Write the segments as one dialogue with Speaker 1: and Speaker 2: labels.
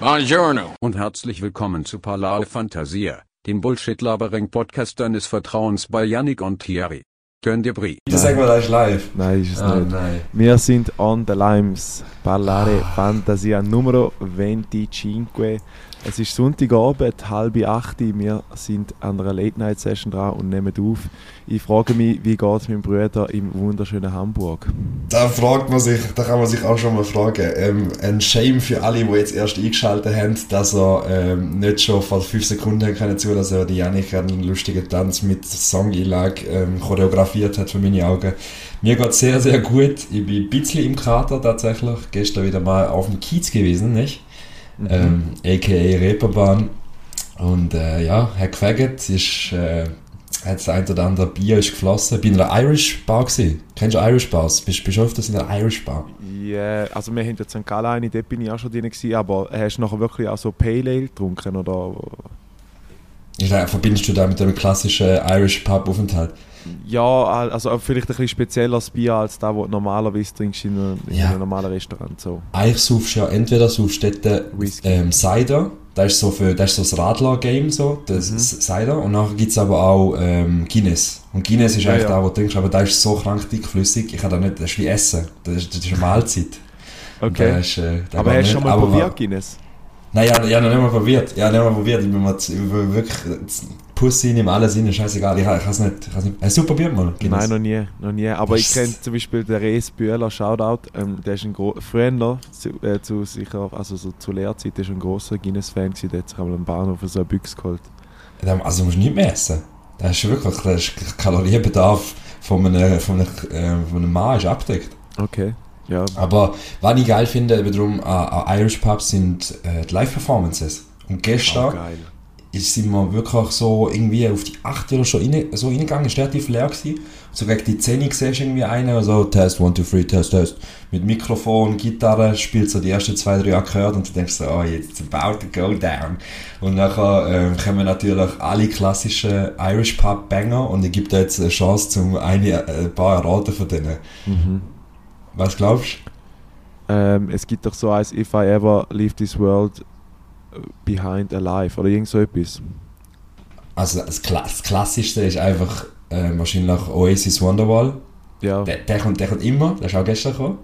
Speaker 1: Buongiorno.
Speaker 2: und herzlich willkommen zu Palao Fantasia, dem Bullshit-Labering-Podcast deines Vertrauens bei Yannick und Thierry. Könnt ihr Brie?
Speaker 3: Das sagen wir, das ist live.
Speaker 4: Nein, ist es
Speaker 3: Ah,
Speaker 4: nicht.
Speaker 3: nein.
Speaker 4: Wir sind on the limes. Parlare Fantasia Numero 25. Es ist Sonntagabend, halb acht. Wir sind an einer Late-Night-Session dran und nehmen auf. Ich frage mich, wie geht es meinem Bruder im wunderschönen Hamburg?
Speaker 3: Da fragt man sich, da kann man sich auch schon mal fragen. Ähm, ein Shame für alle, die jetzt erst eingeschaltet haben, dass er ähm, nicht schon vor 5 Sekunden können zu, dass er die Janik einen lustigen Tanz mit Song-Einlage ähm, choreografiert hat für meine Augen. Mir geht sehr, sehr gut. Ich bin ein bisschen im Kater tatsächlich. Gestern wieder mal auf dem Kiez gewesen, nicht? Ähm, a.k.a. Reeperbahn. Und äh, ja, Herr Quagget ist, äh, hat das ein oder andere Bier ist geflossen. Bin in einer Irish Bar gewesen. Kennst du Irish Bars? Bist du öfters in einer Irish Bar?
Speaker 4: Ja, also wir haben ja St. Gallen eine, dort bin ich auch schon drin gewesen, aber hast du nachher wirklich auch so Pale Ale getrunken oder?
Speaker 3: Ich sag, verbindest du da mit einem klassischen Irish Pub Aufenthalt?
Speaker 4: Ja, also vielleicht ein bisschen spezieller Bier als das, was du normalerweise trinkst in einem, in
Speaker 3: Ja.
Speaker 4: einem normalen Restaurant. So.
Speaker 3: Eigentlich suchst du ja entweder suchst du dort
Speaker 4: Whisky.
Speaker 3: ähm, Cider, das ist so für das, ist so das Radler-Game, so, das
Speaker 4: Mhm.
Speaker 3: Cider. Und nachher gibt es aber auch ähm, Guinness. Und Guinness ist
Speaker 4: Ja,
Speaker 3: eigentlich
Speaker 4: ja.
Speaker 3: da, wo du trinkst, aber das ist so krank dickflüssig, ich kann da nicht, das ist wie Essen. Das ist, das ist eine Mahlzeit.
Speaker 4: Okay.
Speaker 3: Das ist, äh, das
Speaker 4: aber hast du schon mal
Speaker 3: Aber
Speaker 4: probiert, Guinness?
Speaker 3: Nein, ja, ja, noch nicht mal probiert. Ja, nicht mal probiert. Ich bin, mal, ich bin wirklich Pussy in alles rein, scheißegal. Ich, ich kann es nicht. Ich nicht. Hast du probiert mal? Guinness?
Speaker 4: Nein, noch nie, noch nie. Aber ich
Speaker 3: Das-
Speaker 4: kenne zum Beispiel den Rees Bühler, Shoutout. Ähm, der ist ein früher noch, zu, äh, zu sicher, also so zu Lehrzeit, ist ein großer Guinness-Fan gewesen. Der hat sich einmal am Bahnhof so eine Büchse geholt.
Speaker 3: Also, du musst nicht mehr essen. Das ist wirklich, das ist Kalorienbedarf von einem, von einem, äh, von einem Mann ist abdeckt.
Speaker 4: Okay. Ja,
Speaker 3: Aber was ich geil finde, wiederum an, an Irish Pubs sind äh, die Live-Performances. Und gestern
Speaker 4: oh.
Speaker 3: Ist sind wir wirklich so irgendwie auf die 8 oder schon rein, so reingegangen, ist relativ leer gewesen. So gegen die 10 siehst du irgendwie einen, so Test, 1, 2, 3, Test, Test. Mit Mikrofon, Gitarre, spielt so die ersten zwei, drei Akkorde und du denkst so, oh, jetzt about to go down. Und nachher ähm, kommen natürlich alle klassischen Irish Pub Banger und ich gebe dir jetzt eine Chance, zum eine, äh, ein paar erraten von denen.
Speaker 4: Mhm.
Speaker 3: Was glaubst du?
Speaker 4: Ähm, es gibt doch so eins If I ever leave this world äh, behind alive oder irgend so etwas.
Speaker 3: Also das, Kla das Klassischste ist einfach äh, wahrscheinlich Oasis Wonderwall.
Speaker 4: Ja.
Speaker 3: Der, der, kommt, der kommt immer, der ist auch gestern gekommen.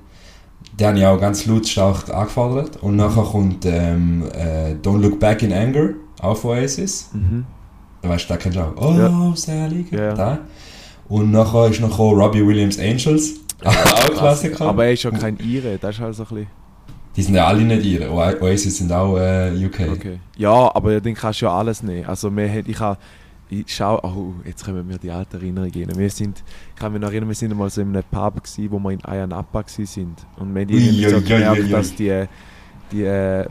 Speaker 3: Den habe ich auch ganz lautstark angefordert. Und nachher kommt ähm, äh, Don't Look Back in Anger, auch von Oasis.
Speaker 4: Mhm.
Speaker 3: Da weißt du, da kennst du auch. Oh,
Speaker 4: Ja.
Speaker 3: Sally.
Speaker 4: Ja.
Speaker 3: Da. Und nachher ist noch Robbie Williams Angels. auch ein Klassiker.
Speaker 4: Aber er ist ja kein Ire, das ist halt so ein bisschen.
Speaker 3: Die sind ja alle nicht ihre. O- Oasis sind auch äh, UK.
Speaker 4: Okay. Ja, aber den kannst du ja alles nehmen. Also wir, ich habe, ich schau, oh, jetzt kommen mir die alten Erinnerungen rein. Wir sind, ich kann mich noch erinnern, wir sind mal so in einem Pub gewesen, wo wir in Ayanapa sind. Und wir haben irgendwie so gemerkt, dass die, die, äh, äh,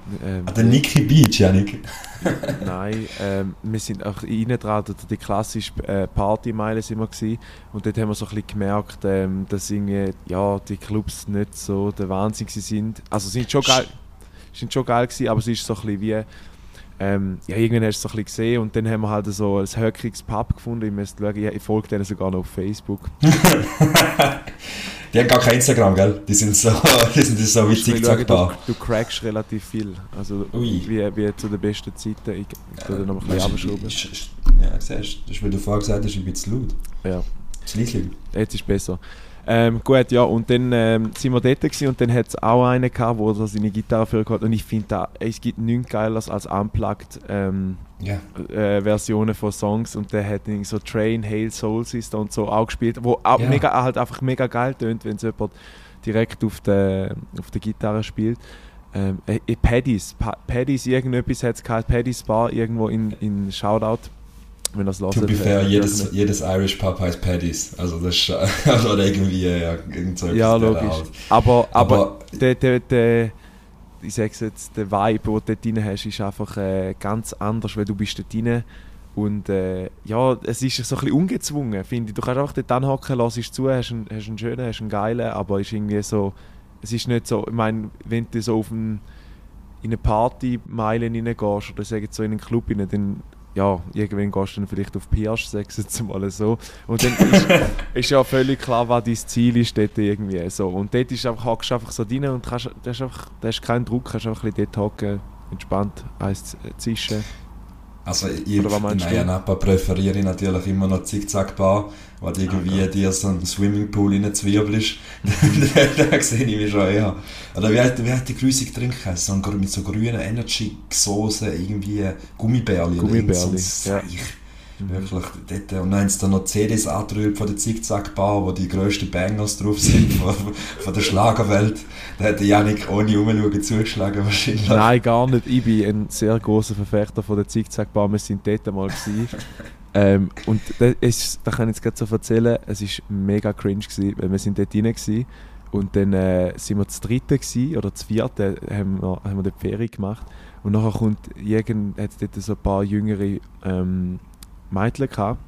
Speaker 3: Ah, der Nicky Beach, Janik.
Speaker 4: nein, ähm, wir sind auch oder die klassische äh, Partymeile sind wir gewesen. Und dort haben wir so ein bisschen gemerkt, ähm, dass irgendwie, ja, die Clubs nicht so der Wahnsinn sind. Also sind schon geil, sind schon geil gewesen, aber es ist so ein bisschen wie, ähm, ja, irgendwann hast du es so ein bisschen gesehen und dann haben wir halt so ein höckriges Pub gefunden. Ich müsste schauen, ich, folge denen sogar noch auf Facebook.
Speaker 3: Die haben gar kein Instagram, gell? Die sind so, die sind so wie
Speaker 4: schaue,
Speaker 3: Zickzackbar.
Speaker 4: du, du crackst relativ viel. Also
Speaker 3: Ui.
Speaker 4: wie, wie zu den besten Zeiten. Ich, ich tue dann noch ein bisschen abschrauben.
Speaker 3: Ja, siehst du, das ist, weil du vorher gesagt hast, ich bin zu laut.
Speaker 4: Ja.
Speaker 3: Leislich.
Speaker 4: Jetzt ist besser. Ähm, gut, ja, und dann ähm, sind wir dort gewesen und dann hat es auch einen gehabt, wo er seine Gitarre für hat. Und ich finde, es gibt nichts Geileres als Unplugged ähm,
Speaker 3: Ja.
Speaker 4: äh, Versionen von Songs. Und der hat so Train, Hail, Soul Sister und so auch gespielt, wo auch
Speaker 3: Ja.
Speaker 4: mega, halt einfach mega geil tönt, wenn es jemand direkt auf der, auf der Gitarre spielt. Ähm, äh, äh, Paddy's, pa Paddy's irgendetwas hat es gehabt, Paddy's Bar irgendwo in, in Shoutout, wenn das
Speaker 3: To be fair, jedes, jedes Irish Pub heißt Paddy's. Also das ist äh, oder irgendwie ja, irgend so
Speaker 4: Ja, logisch. Aber, aber,
Speaker 3: Aber
Speaker 4: der, der, der, ich sag's jetzt, der Vibe, den du dort drin hast, ist einfach äh, ganz anders, weil du bist dort drin und äh, ja, es ist so ein bisschen ungezwungen, finde ich. Du kannst einfach dort anhocken, hörst zu, hast einen, hast einen schönen, hast einen geilen, aber es ist irgendwie so, es ist nicht so, ich meine, wenn du so auf ein, in eine Partymeile reingehst oder sag jetzt so in einen Club rein, dann ja, irgendwann gehst du dann vielleicht auf Pirsch, sagst jetzt mal so. Und dann ist, ist ja völlig klar, was dein Ziel ist dort irgendwie so. Und dort ist einfach, hockst du einfach so rein und kannst, da hast einfach, da hast keinen Druck, kannst einfach ein bisschen dort hocken, entspannt eins zischen.
Speaker 3: Also ich,
Speaker 4: Oder du?
Speaker 3: Ayanapa präferiere ich natürlich immer noch Zickzack-Bar, weil irgendwie dir so einen Swimmingpool reinzwirbelst. da sehe ich mich schon eher. Oder wie hat, wie hat die Grüße getrunken? So ein, mit so grünen Energy-Soße, irgendwie Gummibärli. oder irgend so ein
Speaker 4: Gummibärli, ja.
Speaker 3: Wirklich, dort, und dann haben sie dann noch CDs angerührt von der Zickzack-Bar, wo die grössten Bangers drauf sind von, von der Schlagerwelt. Da hat der Janik ohne Umschauen zugeschlagen wahrscheinlich.
Speaker 4: Nein, gar nicht. Ich bin ein sehr großer Verfechter von der Zickzack-Bar. Wir sind dort mal gewesen. ähm, und das ist, da kann ich jetzt gerade so erzählen, es war mega cringe, gewesen, weil wir sind dort rein gewesen, und dann äh, sind wir zu dritten gewesen, oder zu vierten haben wir, haben wir die Ferien gemacht. Und nachher kommt irgend, hat es dort so ein paar jüngere ähm, Mädchen gehabt.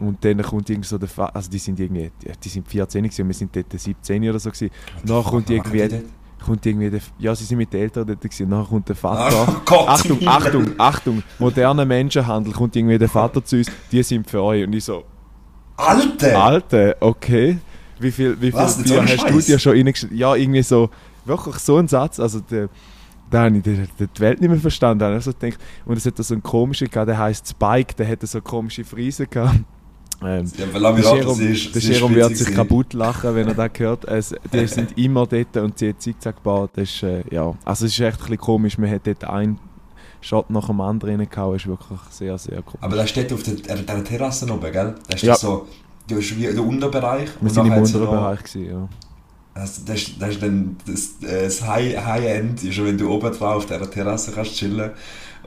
Speaker 4: Und dann kommt irgendwie so der Fa also die sind irgendwie, die, sind 14 gewesen, und wir sind dort 17 oder so gewesen. Nachher kommt irgendwie, kommt irgendwie der, ja, sie sind mit den Eltern dort gewesen. Nachher kommt der Vater.
Speaker 3: Oh Gott,
Speaker 4: Achtung. Achtung, Achtung, moderner Menschenhandel, kommt irgendwie der Vater zu uns, die sind für euch. Und ich so,
Speaker 3: Alter!
Speaker 4: Alter, okay. Wie viel, wie viel
Speaker 3: Was,
Speaker 4: Bier hast du
Speaker 3: Scheiß?
Speaker 4: dir schon reingeschrieben? Ja, irgendwie so, wirklich so ein Satz, also der, da habe ich die, Welt nicht mehr verstanden. Da habe ich so gedacht, und es hat da so einen komischen gehabt, der heisst Spike, der hatte so komische Friese gehabt. Ähm,
Speaker 3: Ja,
Speaker 4: der Jerome,
Speaker 3: ist-
Speaker 4: der Jerome wird sich kaputt lachen, wenn er das hört. Es, die sind immer dort und sie hat Zickzack gebaut. Das ist, äh, ja. Also es ist echt ein bisschen komisch. Man hat dort einen Shot nach dem anderen reingehauen. Das ist wirklich sehr, sehr komisch.
Speaker 3: Aber da steht auf der, der, der Terrasse oben, gell? Da ist
Speaker 4: Ja.
Speaker 3: so, du hast wie der Unterbereich.
Speaker 4: Wir sind im
Speaker 3: nachher hat sie
Speaker 4: unteren
Speaker 3: noch-
Speaker 4: Bereich gewesen, ja.
Speaker 3: Das, das, ist- das ist dann das, äh, das High- High-End, ist, wenn du oben drauf auf dieser Terrasse kannst chillen.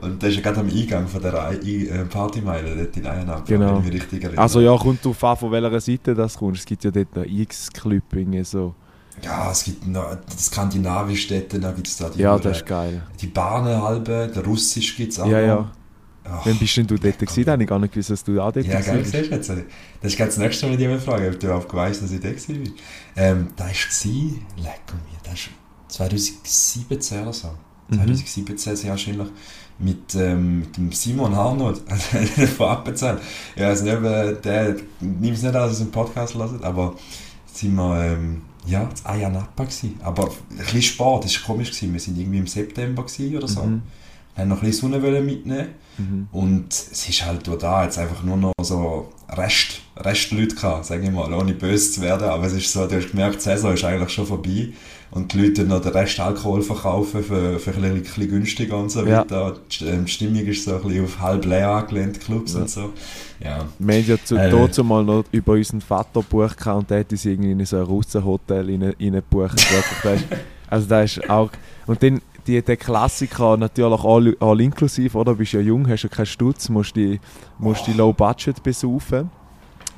Speaker 3: Und das ist ja gerade am Eingang von der I- äh, Partymeile, dort in Eiernab,
Speaker 4: Genau.
Speaker 3: wenn ich mich richtig erinnere.
Speaker 4: Also ja, kommt drauf an, von welcher Seite das kommt. Es gibt ja dort noch irgendwie so.
Speaker 3: Ja, es gibt noch skandinavische dort, dann gibt es da die,
Speaker 4: Ja, das ist geil.
Speaker 3: die Bahnen halbe, der Russisch gibt es auch
Speaker 4: Ja,
Speaker 3: noch.
Speaker 4: ja.
Speaker 3: Ach,
Speaker 4: Wann bist denn du dort gewesen? Da habe ich gar nicht gewusst, dass du auch dort
Speaker 3: Ja, geil,
Speaker 4: warst.
Speaker 3: siehst du jetzt. Das ist das nächste Mal, wenn ich jemanden frage, ob du überhaupt weißt, dass ich da war. Ähm, da war, leck mir, das war 2017 oder so.
Speaker 4: Mhm.
Speaker 3: 2017 sehr wahrscheinlich mit, ähm, mit dem Simon Harnold von Appenzell. Ja, also nicht, äh, der nimmt es nicht an, dass er einen Podcast hört, aber sind wir ähm, ja, in Ayanapa gewesen. Aber ein bisschen Sport, das war komisch. Gewesen. Wir sind irgendwie im September oder so.
Speaker 4: Mhm.
Speaker 3: Haben noch ein bisschen Sonne mitnehmen
Speaker 4: Mhm.
Speaker 3: und es ist halt da jetzt einfach nur noch so Rest, Restleute gehabt, sage ich mal, ohne böse zu werden, aber es ist so, du hast gemerkt, die Saison ist eigentlich schon vorbei und die Leute noch den Rest Alkohol verkaufen für, für ein bisschen, günstiger und so
Speaker 4: Ja.
Speaker 3: weiter. Die ähm, Stimmung ist so ein bisschen auf halb leer angelehnt, die Clubs
Speaker 4: Ja.
Speaker 3: und so. Ja.
Speaker 4: Wir haben ja zu,
Speaker 3: Äh.
Speaker 4: dazu mal noch über unseren Vater gebucht und der hat uns irgendwie in so ein Russenhotel rein- reingebucht. also da ist auch... Und dann die, der Klassiker natürlich all, all inklusiv, oder? Du bist ja jung, hast ja keinen Stutz, musst die, musst die Low Budget besaufen.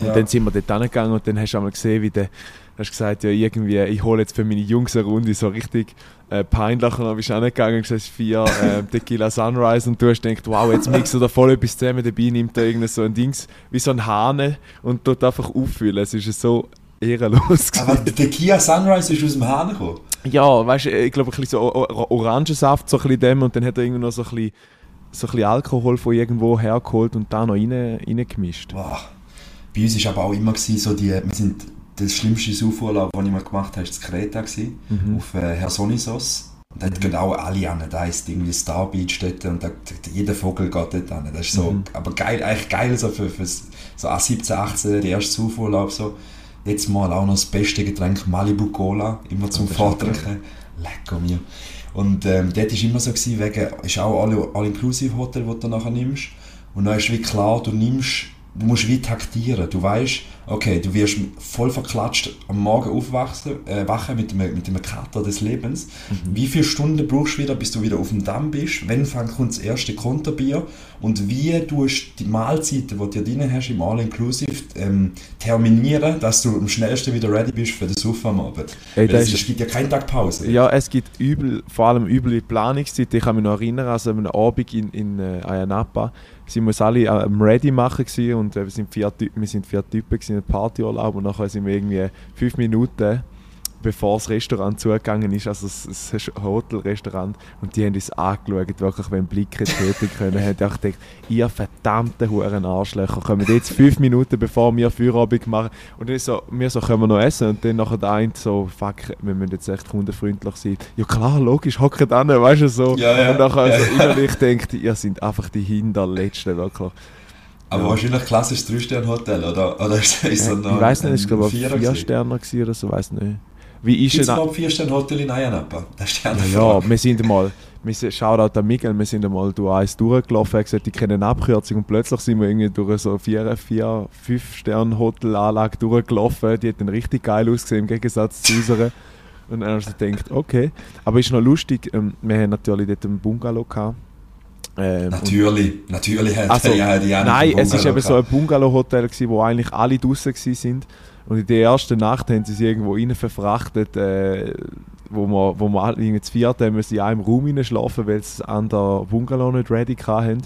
Speaker 4: Und
Speaker 3: Ja.
Speaker 4: dann sind wir dort hingegangen und dann hast du einmal gesehen, wie der hast gesagt, ja irgendwie, ich hole jetzt für meine Jungs eine Runde so richtig äh, peinlich und dann bist du hingegangen und gesagt, vier äh, Tequila Sunrise und du hast gedacht, wow, jetzt mixt er da voll etwas zusammen, dabei nimmt er irgend so ein Dings, wie so ein Hahn und tut einfach auffüllen. Es ist so ehrenlos.
Speaker 3: Aber der Kia Sunrise ist aus dem Hahn gekommen.
Speaker 4: Ja, weißt du, ich glaube, ein bisschen so Orangensaft, so ein bisschen dem und dann hat er irgendwie noch so ein bisschen, so ein bisschen Alkohol von irgendwo hergeholt und da noch rein, reingemischt.
Speaker 3: Boah. Bei uns war aber auch immer so die, wir sind, das schlimmste Saufurlaub, das ich mal gemacht habe, war Kreta, gewesen,
Speaker 4: Mhm.
Speaker 3: auf äh, Hersonisos. Und dort gehen auch alle an, da ist irgendwie Star Beach dort und da, jeder Vogel geht dort an. Das ist so,
Speaker 4: Mhm.
Speaker 3: aber geil, eigentlich geil so für, für so ah, 17, 18, der erste Saufurlaub so. Jetzt mal auch noch das beste Getränk Malibu Cola, immer zum Vortrinken. Lecker mir. Und ähm, dort war immer so, gewesen, wegen, ist auch All-Inclusive-Hotel, das du nachher nimmst. Und dann ist wie klar, du nimmst, musst wie taktieren. Du weißt, okay, du wirst voll verklatscht am Morgen aufwachen, äh, wachen mit dem, mit dem Kater des Lebens. Wie viele Stunden brauchst du wieder, bis du wieder auf dem Damm bist? Wann fängt kommt das erste Konterbier? Und wie tust du die Mahlzeiten, die du drin hast, im All-Inclusive, ähm, terminieren, dass du am schnellsten wieder ready bist für den Suff am Abend?
Speaker 4: Ey,
Speaker 3: es,
Speaker 4: ist-
Speaker 3: es gibt ja keinen Tag Pause.
Speaker 4: Ja, es gibt übel, vor allem üble Planungszeit. Ich kann mich noch erinnern, also an einem Abend in, in äh, Ayanapa sind wir alle am Ready machen gewesen und äh, wir sind vier, wir sind vier Typen gewesen, Partyurlaub und nachher sind wir irgendwie fünf Minuten bevor das Restaurant zugegangen ist, also das, das Hotelrestaurant, und die haben uns angeschaut, wirklich, wenn Blicke tätig können, haben auch gedacht, ihr verdammte Huren Arschlöcher, kommen jetzt fünf Minuten bevor wir Feierabend machen, und dann so, wir so, können wir noch essen, und dann nachher der eine so, fuck, wir müssen jetzt echt kundenfreundlich sein. Ja klar, logisch, hocken an, weißt du, so.
Speaker 3: Ja, ja.
Speaker 4: Und nachher
Speaker 3: Ja,
Speaker 4: so
Speaker 3: ja.
Speaker 4: innerlich denkt, ihr seid einfach die Hinterletzten, wirklich.
Speaker 3: Aber
Speaker 4: Ja.
Speaker 3: wahrscheinlich klassisch 3-Sterne-Hotel, oder? Oder ist ist so
Speaker 4: ich
Speaker 3: noch
Speaker 4: weiß nicht, ich
Speaker 3: ein
Speaker 4: glaube, vier
Speaker 3: gewesen?
Speaker 4: Sterne gewesen oder so, weiß nicht. Wie ist
Speaker 3: es
Speaker 4: denn...
Speaker 3: überhaupt 4-Sterne-Hotel in Ayanapa? Die
Speaker 4: Ja,
Speaker 3: Frage.
Speaker 4: wir sind mal, wir sind, Shoutout an Miguel, wir sind einmal durch eins durchgelaufen, er hat gesagt, ich kenne eine Abkürzung und plötzlich sind wir irgendwie durch so 4, 4 5 Sterne Hotelanlage durchgelaufen, die hat dann richtig geil ausgesehen im Gegensatz zu unserer. Und dann hast du gedacht, okay. Aber ist noch lustig, ähm, wir haben natürlich dort einen Bungalow gehabt. Ähm, und-
Speaker 3: Natürlich, natürlich hat
Speaker 4: also,
Speaker 3: ja die
Speaker 4: nein, es war eben so ein Bungalow-Hotel, wo eigentlich alle draußen sind. Und in der ersten Nacht haben sie sich irgendwo rein verfrachtet, äh, wo wir, wo wir alle irgendwie zu viert haben müssen in einem Raum schlafen, weil sie an der Bungalow nicht ready hatten.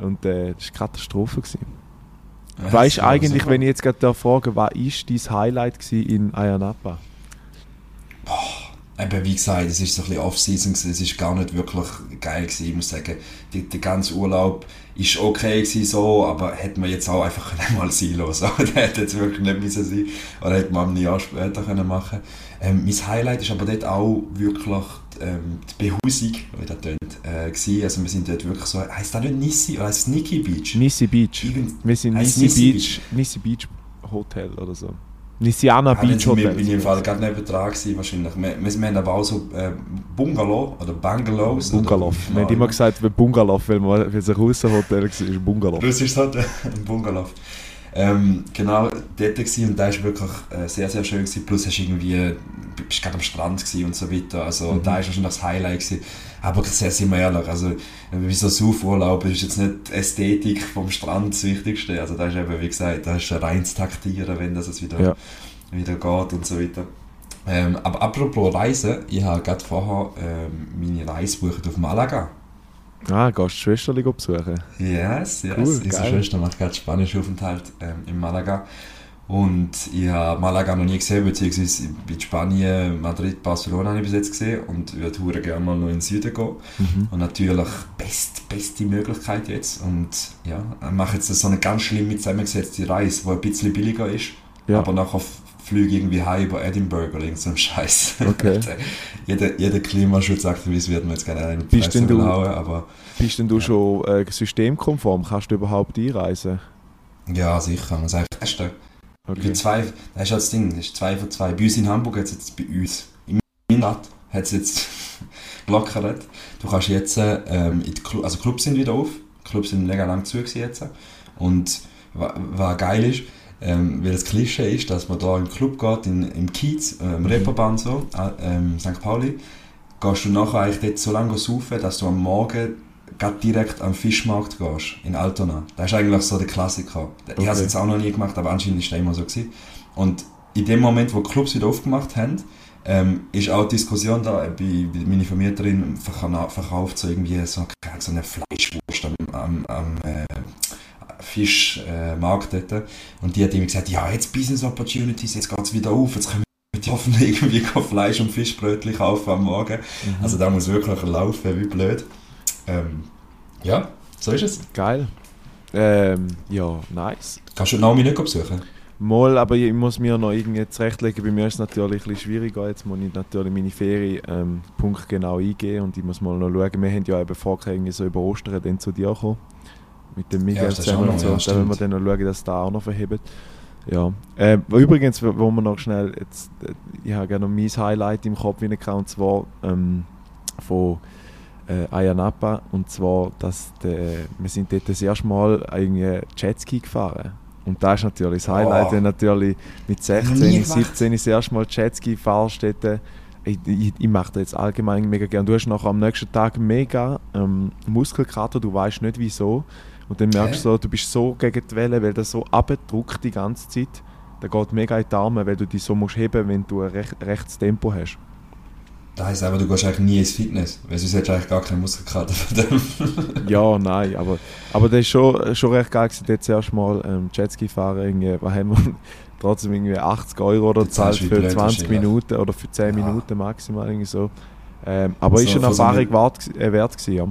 Speaker 4: Und äh, das war eine Katastrophe. Gewesen.
Speaker 3: Ja,
Speaker 4: weißt du eigentlich,
Speaker 3: super.
Speaker 4: wenn ich jetzt gerade frage, was ist dein Highlight in Ayanapa?
Speaker 3: Eben, wie gesagt, es ist so ein bisschen Off-Season, es ist gar nicht wirklich geil gewesen, ich muss sagen. Der ganze Urlaub ist okay gewesen, so, aber hätte man jetzt auch einfach können mal sein lassen Der hätte jetzt wirklich nicht müssen sein Oder hätte man ein Jahr später können machen ähm, Mein Highlight ist aber dort auch wirklich ähm, die Behausung, wie das tönt, äh, gewesen. Also wir sind dort wirklich so, heisst das nicht Nissi oder heisst es Beach?
Speaker 4: Nissi Beach.
Speaker 3: Irgend-
Speaker 4: Wir sind Nissi
Speaker 3: Nissi
Speaker 4: Beach, Nissi Beach Hotel oder so. Nissiana
Speaker 3: Ah,
Speaker 4: Beach Hotel.
Speaker 3: bin ich im Fall gerade neben dran gewesen, wahrscheinlich. Wir, wir, wir haben aber auch so äh, Bungalow oder Bungalows.
Speaker 4: Bungalow.
Speaker 3: Oder,
Speaker 4: Wir haben immer gesagt, Bungalow, weil, wir, weil es ein Russenhotel war, ist Bungalow.
Speaker 3: Russisch halt ein Bungalow. Ähm, genau, dort gewesen, und da war wirklich äh, sehr, sehr schön. Gewesen. Plus hast irgendwie, bist gerade am Strand und so weiter. Also
Speaker 4: Mhm.
Speaker 3: da war wahrscheinlich das Highlight. Gewesen. Aber sehr, sind wir ehrlich, also wie so Saufurlaub ist jetzt nicht die Ästhetik vom Strand das Wichtigste. Also da ist eben, wie gesagt, da ist ein reines Taktieren, wenn das jetzt wieder,
Speaker 4: Ja.
Speaker 3: wieder geht und so weiter. Ähm, aber apropos Reisen, ich habe gerade vorher ähm, meine Reise gebucht auf Malaga.
Speaker 4: Ah, gehst du die Schwester besuchen?
Speaker 3: Yes, yes.
Speaker 4: Cool,
Speaker 3: Unsere
Speaker 4: geil.
Speaker 3: Schwester macht gerade spanischen Aufenthalt ähm, in Malaga. Und ich habe Malaga noch nie gesehen, beziehungsweise in Spanien, Madrid, Barcelona habe ich bis jetzt gesehen und würde hure gerne mal noch in den Süden gehen.
Speaker 4: Mhm.
Speaker 3: Und natürlich best, beste Möglichkeit jetzt. Und ja, ich mache jetzt so eine ganz schlimme zusammengesetzte Reise, die ein bisschen billiger ist,
Speaker 4: Ja.
Speaker 3: aber nachher fliege ich irgendwie heim über Edinburgh oder irgend so Scheiß.
Speaker 4: Okay.
Speaker 3: jeder, jeder Klimaschutzaktivist wird mir jetzt gerne einen
Speaker 4: Bist denn du-
Speaker 3: hauen, aber
Speaker 4: Bist denn du
Speaker 3: Ja.
Speaker 4: schon äh, systemkonform? Kannst du überhaupt einreisen?
Speaker 3: ja, sicher. Man testen.
Speaker 4: Okay.
Speaker 3: Okay. Zwei, das ist halt das Ding, das ist zwei von zwei. Bei uns in Hamburg hat es jetzt bei uns, in Minat hat es jetzt gelockert. Du kannst jetzt, ähm, in die Clu also Clubs sind wieder auf, Clubs sind mega lang zu jetzt. Und wa- was geil ist, ähm, weil das Klischee ist, dass man da in den Club geht, in, im Kiez, äh, im Reeperbahn so, äh, ähm, St. Pauli, gehst du nachher eigentlich dort so lange saufen, dass du am Morgen grad direkt am Fischmarkt gehst, in Altona. Das ist eigentlich so der Klassiker. Ich habe es jetzt auch noch nie gemacht, aber anscheinend ist das immer so gewesen. Und in dem Moment, wo die Clubs wieder aufgemacht haben, ähm, ist auch die Diskussion da, bei, bei meine Vermieterin verkau- verkauft so irgendwie so, so eine Fleischwurst am, am, am äh, Fischmarkt äh, dort. Und die hat ihm gesagt, ja, jetzt Business Opportunities, jetzt geht es wieder auf, jetzt können wir hoffentlich irgendwie Fleisch und Fischbrötchen kaufen am Morgen.
Speaker 4: Mhm.
Speaker 3: Also da muss wirklich laufen, wie blöd. Ähm, ja, so ist es.
Speaker 4: Geil. Ähm, ja, nice.
Speaker 3: Kannst du Naomi nicht besuchen?
Speaker 4: Mal, aber ich muss mir noch irgendwie zurechtlegen. Bei mir ist es natürlich ein bisschen schwieriger. Jetzt muss ich natürlich meine Ferien ähm, punktgenau eingehen und ich muss mal noch schauen. Wir haben ja eben vor, irgendwie so über Ostern dann zu dir kommen. Mit dem Miguel
Speaker 3: ist
Speaker 4: zusammen und so.
Speaker 3: ja,
Speaker 4: und dann werden wir dann noch schauen, dass da auch noch verhebt. Ja. Ähm, übrigens, wo wir noch schnell, jetzt, äh, ich habe gerne noch mein Highlight im Kopf rein gehabt, und zwar ähm, von äh, Ayanapa. Und zwar, dass der, wir sind dort das erste Mal irgendwie Jetski gefahren. Und da ist natürlich das Highlight,
Speaker 3: Oh.
Speaker 4: wenn natürlich mit
Speaker 3: Noch nie
Speaker 4: 16,
Speaker 3: gemacht.
Speaker 4: 17 das erste Mal Jetski fahrst. Dort, äh, ich, ich, ich mache das jetzt allgemein mega gerne. Du hast nachher am nächsten Tag mega ähm, Muskelkater, du weißt nicht wieso. Und dann merkst du so, du bist so gegen die Welle, weil das so abdruckt die ganze Zeit. Da geht mega in die Arme, weil du dich so musst heben, wenn du ein recht, rechtes Tempo hast.
Speaker 3: Das heisst aber, du gehst eigentlich nie ins Fitness, weil sonst hättest du eigentlich gar keine Muskelkater von dem.
Speaker 4: Ja, nein, aber, aber das war schon, schon recht geil, gewesen, dort zuerst mal ähm, Jetski fahren. Irgendwie, was haben wir? trotzdem irgendwie 80 Euro oder
Speaker 3: zahlst
Speaker 4: für
Speaker 3: blöd
Speaker 4: 20
Speaker 3: wahrscheinlich.
Speaker 4: Minuten oder für 10
Speaker 3: Ja.
Speaker 4: Minuten maximal irgendwie so. Ähm, aber
Speaker 3: So,
Speaker 4: ist eine Erfahrung wert, äh, wert gewesen, ja.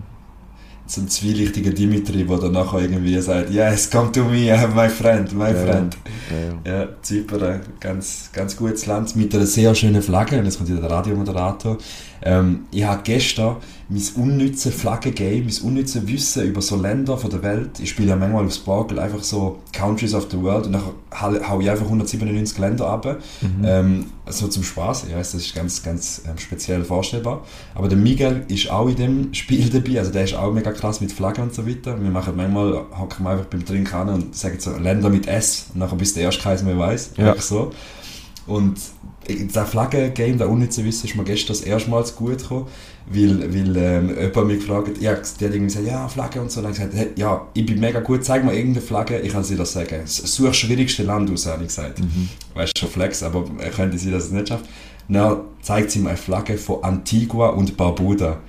Speaker 3: So ein zwielichtiger Dimitri, der dann nachher irgendwie sagt, yes, come to me, my friend, my
Speaker 4: Ja,
Speaker 3: friend.
Speaker 4: Ja, ja.
Speaker 3: Ja, Zypern, ganz, ganz gutes Land mit einer sehr schönen Flagge. Und jetzt kommt wieder der Radiomoderator. Ähm, ich habe gestern mein unnützes Flaggen-Game, mein unnützes Wissen über so Länder von der Welt. Ich spiele ja manchmal auf Sparkle einfach so Countries of the World und dann hau hau ich einfach 197 Länder ab.
Speaker 4: Mhm.
Speaker 3: Ähm, so zum Spaß. Ich weiß, das ist ganz, ganz ähm, speziell vorstellbar. Aber der Miguel ist auch in dem Spiel dabei. Also der ist auch mega krass mit Flaggen und so weiter. Wir machen manchmal, hocken wir einfach beim Trinken an und sagen so Länder mit S. Und nachher bis der erste keins mehr weiß.
Speaker 4: Ja.
Speaker 3: So. Und das Flaggen-Game, der unnütze Wissen, ist mir gestern das erste Mal gut gekommen, weil, weil ähm, jemand mich gefragt hat, ja, der hat irgendwie gesagt, ja, Flagge und so. Und dann gesagt, hey, ja, ich bin mega gut, zeig mir irgendeine Flagge, ich kann sie das sagen. Such das schwierigste Land aus, habe ich gesagt.
Speaker 4: Mhm.
Speaker 3: Weißt du, schon Flex, aber könnte sie das nicht schaffen. Dann zeigt sie mir eine Flagge von Antigua und Barbuda.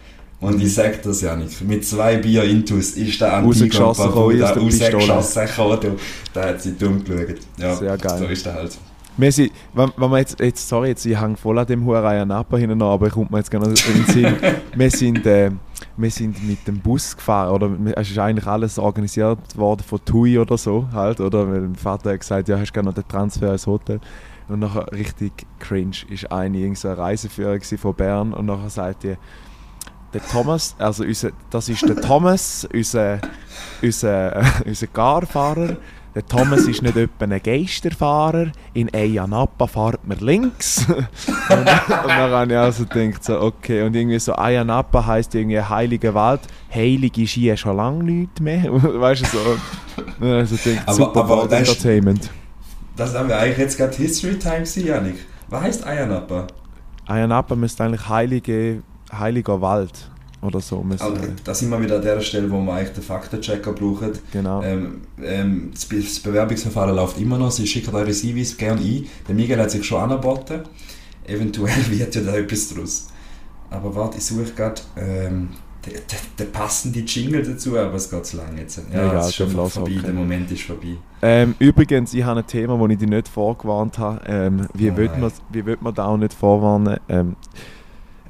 Speaker 3: Und ich sag das ja nicht. Mit zwei Bier Intus ist der Antigua und Barbuda rausgeschossen. Da hat sie dumm geschaut. Ja,
Speaker 4: Sehr geil.
Speaker 3: so ist der halt.
Speaker 4: Wir sind, wenn, wenn wir jetzt, jetzt, sorry, jetzt, ich hänge voll an dem Huerei Napa hinten an, aber ich komme mir jetzt gerne in den Sinn. wir, sind, äh, wir sind mit dem Bus gefahren, oder es ist eigentlich alles organisiert worden von TUI oder so, halt, oder? Mein Vater hat gesagt, ja, hast du gerne noch den Transfer ins Hotel. Und nachher richtig cringe ist eine, irgend so eine Reiseführer von Bern und nachher sagt die, der Thomas, also unser, das ist der Thomas, unser, unser, unser Garfahrer. Der Thomas ist nicht etwa ein Geisterfahrer. In Ayanapa fährt man links. und, und dann habe ich also gedacht, so, okay. Und irgendwie so Ayanapa heisst irgendwie heilige Wald. Heilig ist hier schon lange nichts mehr. weißt du so. Dann also gedacht,
Speaker 3: Aber-
Speaker 4: super
Speaker 3: aber
Speaker 4: World
Speaker 3: das ist-
Speaker 4: Entertainment.
Speaker 3: Das haben wir eigentlich jetzt gerade History Time gewesen, Janik. Was heisst Ayanapa?
Speaker 4: Ayanapa müsste eigentlich heilige, heiliger Wald oder so. Müsste,
Speaker 3: Also, da sind wir wieder an der Stelle, wo wir eigentlich den Faktenchecker brauchen.
Speaker 4: genau.
Speaker 3: Ähm, ähm, das, Be das Bewerbungsverfahren läuft immer noch. Sie schicken eure CVs gerne ein. Der Miguel hat sich schon angeboten. Eventuell wird ja da etwas draus. Aber warte, ich suche gerade ähm, den, den, den passenden Jingle dazu, aber es geht zu lange jetzt. Ja,
Speaker 4: Egal,
Speaker 3: es ist schon vorbei.
Speaker 4: okay.
Speaker 3: Der Moment ist vorbei.
Speaker 4: Ähm, übrigens, ich habe ein Thema, das ich dich nicht vorgewarnt habe. Ähm, wie,
Speaker 3: Oh
Speaker 4: will man, wie will man da auch nicht vorwarnen?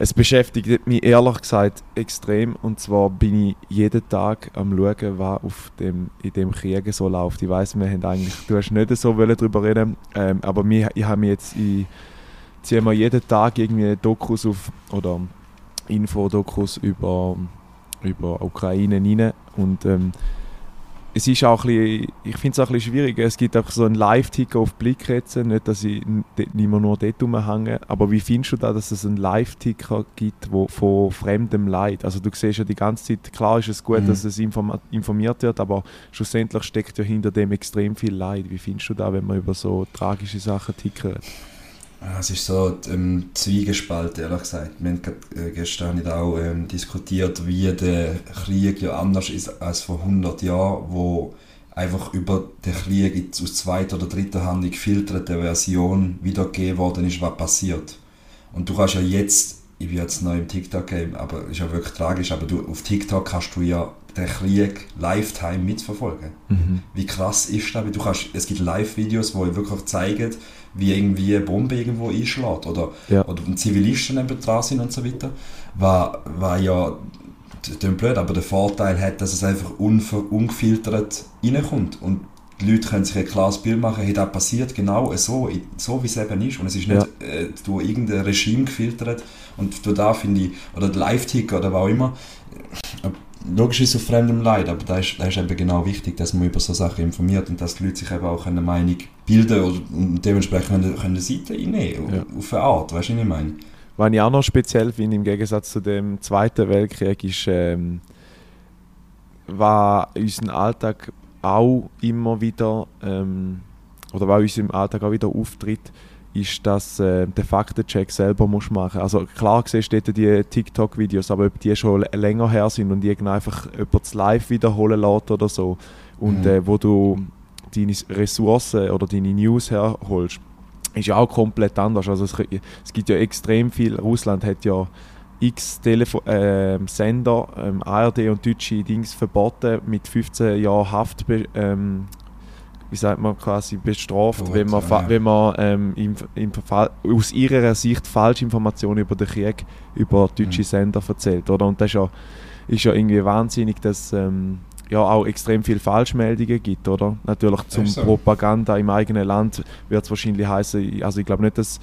Speaker 4: Es beschäftigt mich ehrlich gesagt extrem. Und zwar bin ich jeden Tag am schauen, was auf dem, in dem Krieg so läuft. Ich weiß, wir haben eigentlich, du hast nicht so darüber reden, ähm, aber mir, ich habe mir jetzt, ich ziehe mir jeden Tag irgendwie Dokus auf oder Infodokus über, über Ukraine rein und ähm, es ist auch ein bisschen, ich finde es auch ein bisschen schwierig. Es gibt einfach so einen Live-Ticker auf Blick jetzt, nicht, dass ich nicht mehr nur dort rumhänge, aber wie findest du da, dass es einen Live-Ticker gibt, wo von fremdem Leid, also du siehst ja die ganze Zeit, klar ist es gut,
Speaker 3: Mhm.
Speaker 4: dass es informiert wird, aber schlussendlich steckt ja hinter dem extrem viel Leid. Wie findest du da, wenn man über so tragische Sachen tickert?
Speaker 3: Ja, Es ist so ähm, zwiegespalten, ehrlich gesagt. Wir haben äh, gestern nicht auch ähm, diskutiert, wie der Krieg ja anders ist als vor 100 Jahren, wo einfach über den Krieg aus zweiter oder dritter Hand in gefilterter Version wiedergegeben worden ist, was passiert. Und du kannst ja jetzt, ich bin jetzt neu im TikTok-Game, aber ist ja wirklich tragisch, aber du, auf TikTok kannst du ja den Krieg Lifetime mitverfolgen wie krass ist das? Du kannst, es gibt Live-Videos, die wirklich zeigen, wie irgendwie eine Bombe irgendwo einschlägt oder,
Speaker 4: Ja.
Speaker 3: oder Zivilisten neben dran sind und so weiter. War, war ja das blöd, aber der Vorteil hat, dass es einfach ungefiltert reinkommt. Und die Leute können sich ein klares Bild machen, hey, das passiert genau so, so wie es eben ist. Und es ist nicht äh, durch irgendein Regime gefiltert. Und durch da finde ich, oder der Live-Ticker oder was auch immer, logisch ist es auf fremdem Leid, aber da ist, da ist eben genau wichtig, dass man über so Sachen informiert und dass die Leute sich eben auch eine Meinung bilden oder, und dementsprechend können, können eine Seite einnehmen,
Speaker 4: Ja.
Speaker 3: auf eine Art, weißt du, was ich meine?
Speaker 4: Was ich auch noch speziell finde, im Gegensatz zu dem Zweiten Weltkrieg, ist, ähm, was unseren Alltag auch immer wieder, ähm, oder was uns im Alltag auch wieder auftritt, ist, dass äh, der Faktencheck selber musst machen Also klar siehst du dort die TikTok-Videos, aber ob die schon länger her sind und irgendwie einfach jemand live wiederholen lässt oder so, und
Speaker 3: Mhm.
Speaker 4: äh, wo du deine Ressourcen oder deine News herholst, ist ja auch komplett anders. Also es, es gibt ja extrem viel. Russland hat ja x Telefo ähm, Sender, ähm, ARD und deutsche Dings verboten mit 15 Jahren Haft, ähm, wie sagt man, quasi bestraft,
Speaker 3: Gut,
Speaker 4: wenn man,
Speaker 3: ja.
Speaker 4: wenn man ähm, im, im aus ihrer Sicht Falschinformationen über den Krieg über deutsche
Speaker 3: Mhm.
Speaker 4: Sender erzählt, oder? Und das ist ja, ist ja irgendwie wahnsinnig, dass ähm, ja auch extrem viele Falschmeldungen gibt, oder? Natürlich zum
Speaker 3: so.
Speaker 4: Propaganda im eigenen Land wird es wahrscheinlich heißen, also ich glaube nicht, dass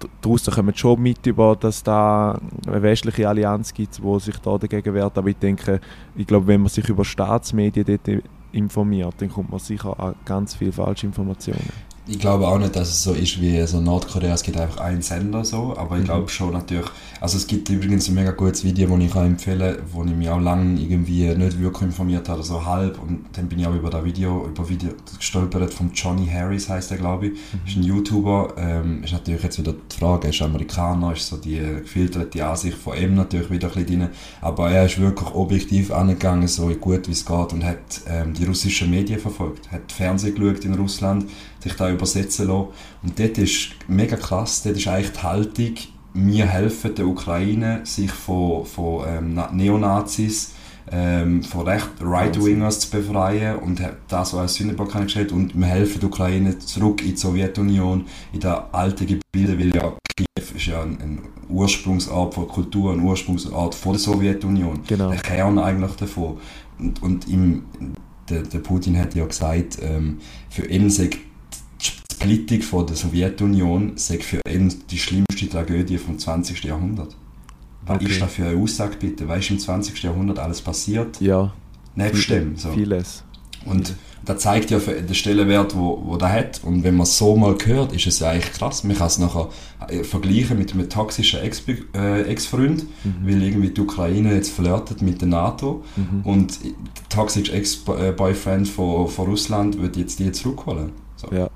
Speaker 4: d- die Russen kommen schon mit über, dass da eine westliche Allianz gibt, wo sich da dagegen wehrt, aber ich denke, ich glaube, wenn man sich über Staatsmedien dort informiert, dann kommt man sicher an ganz viele Falschinformationen.
Speaker 3: Ich glaube auch nicht, dass es so ist wie so Nordkorea, es gibt einfach einen Sender so, aber ich
Speaker 4: Mhm.
Speaker 3: glaube schon natürlich, also es gibt übrigens ein mega gutes Video, das ich kann empfehlen kann, wo ich mich auch lange irgendwie nicht wirklich informiert habe, so halb. Und dann bin ich auch über das Video, über Video gestolpert von Johnny Harris heißt er glaube ich, ist ein YouTuber, ähm, ist natürlich jetzt wieder die Frage, er ist Amerikaner, ist so die gefilterte Ansicht von ihm natürlich wieder ein bisschen drin, aber er ist wirklich objektiv angegangen, so gut wie es geht und hat ähm, die russischen Medien verfolgt, hat Fernsehen geschaut in Russland, sich da übersetzen lassen. Und dort ist mega krass, dort ist eigentlich die Haltung, wir helfen der Ukraine, sich von, von ähm, Na- Neonazis, ähm, von recht Right-Wingers zu befreien und das so als Sündenbock angestellt und wir helfen der Ukraine zurück in die Sowjetunion, in das alte Gebilde, weil ja Kiew ist ja ein, ein Ursprungsort von Kultur, ein Ursprungsort von der Sowjetunion
Speaker 4: Genau.
Speaker 3: der Kern eigentlich davon. Und, und im, der, der Putin hat ja gesagt, ähm, für ihn die Splittung von der Sowjetunion sei für ihn die schlimmste Tragödie vom 20. Jahrhundert. Was
Speaker 4: Okay.
Speaker 3: ist das für eine Aussage bitte? Weißt du, im 20. Jahrhundert alles passiert?
Speaker 4: Ja,
Speaker 3: Nebst dem. So.
Speaker 4: vieles.
Speaker 3: Und das zeigt ja den Stellenwert, wo, wo der hat. Und wenn man es so mal hört, ist es ja eigentlich krass. Man kann es nachher äh, vergleichen mit einem toxischen Ex- äh, Ex-Freund, weil irgendwie die Ukraine jetzt flirtet mit der NATO
Speaker 4: Mhm.
Speaker 3: und der toxische Ex-Boyfriend von, von Russland wird jetzt die zurückholen. So.
Speaker 4: Ja.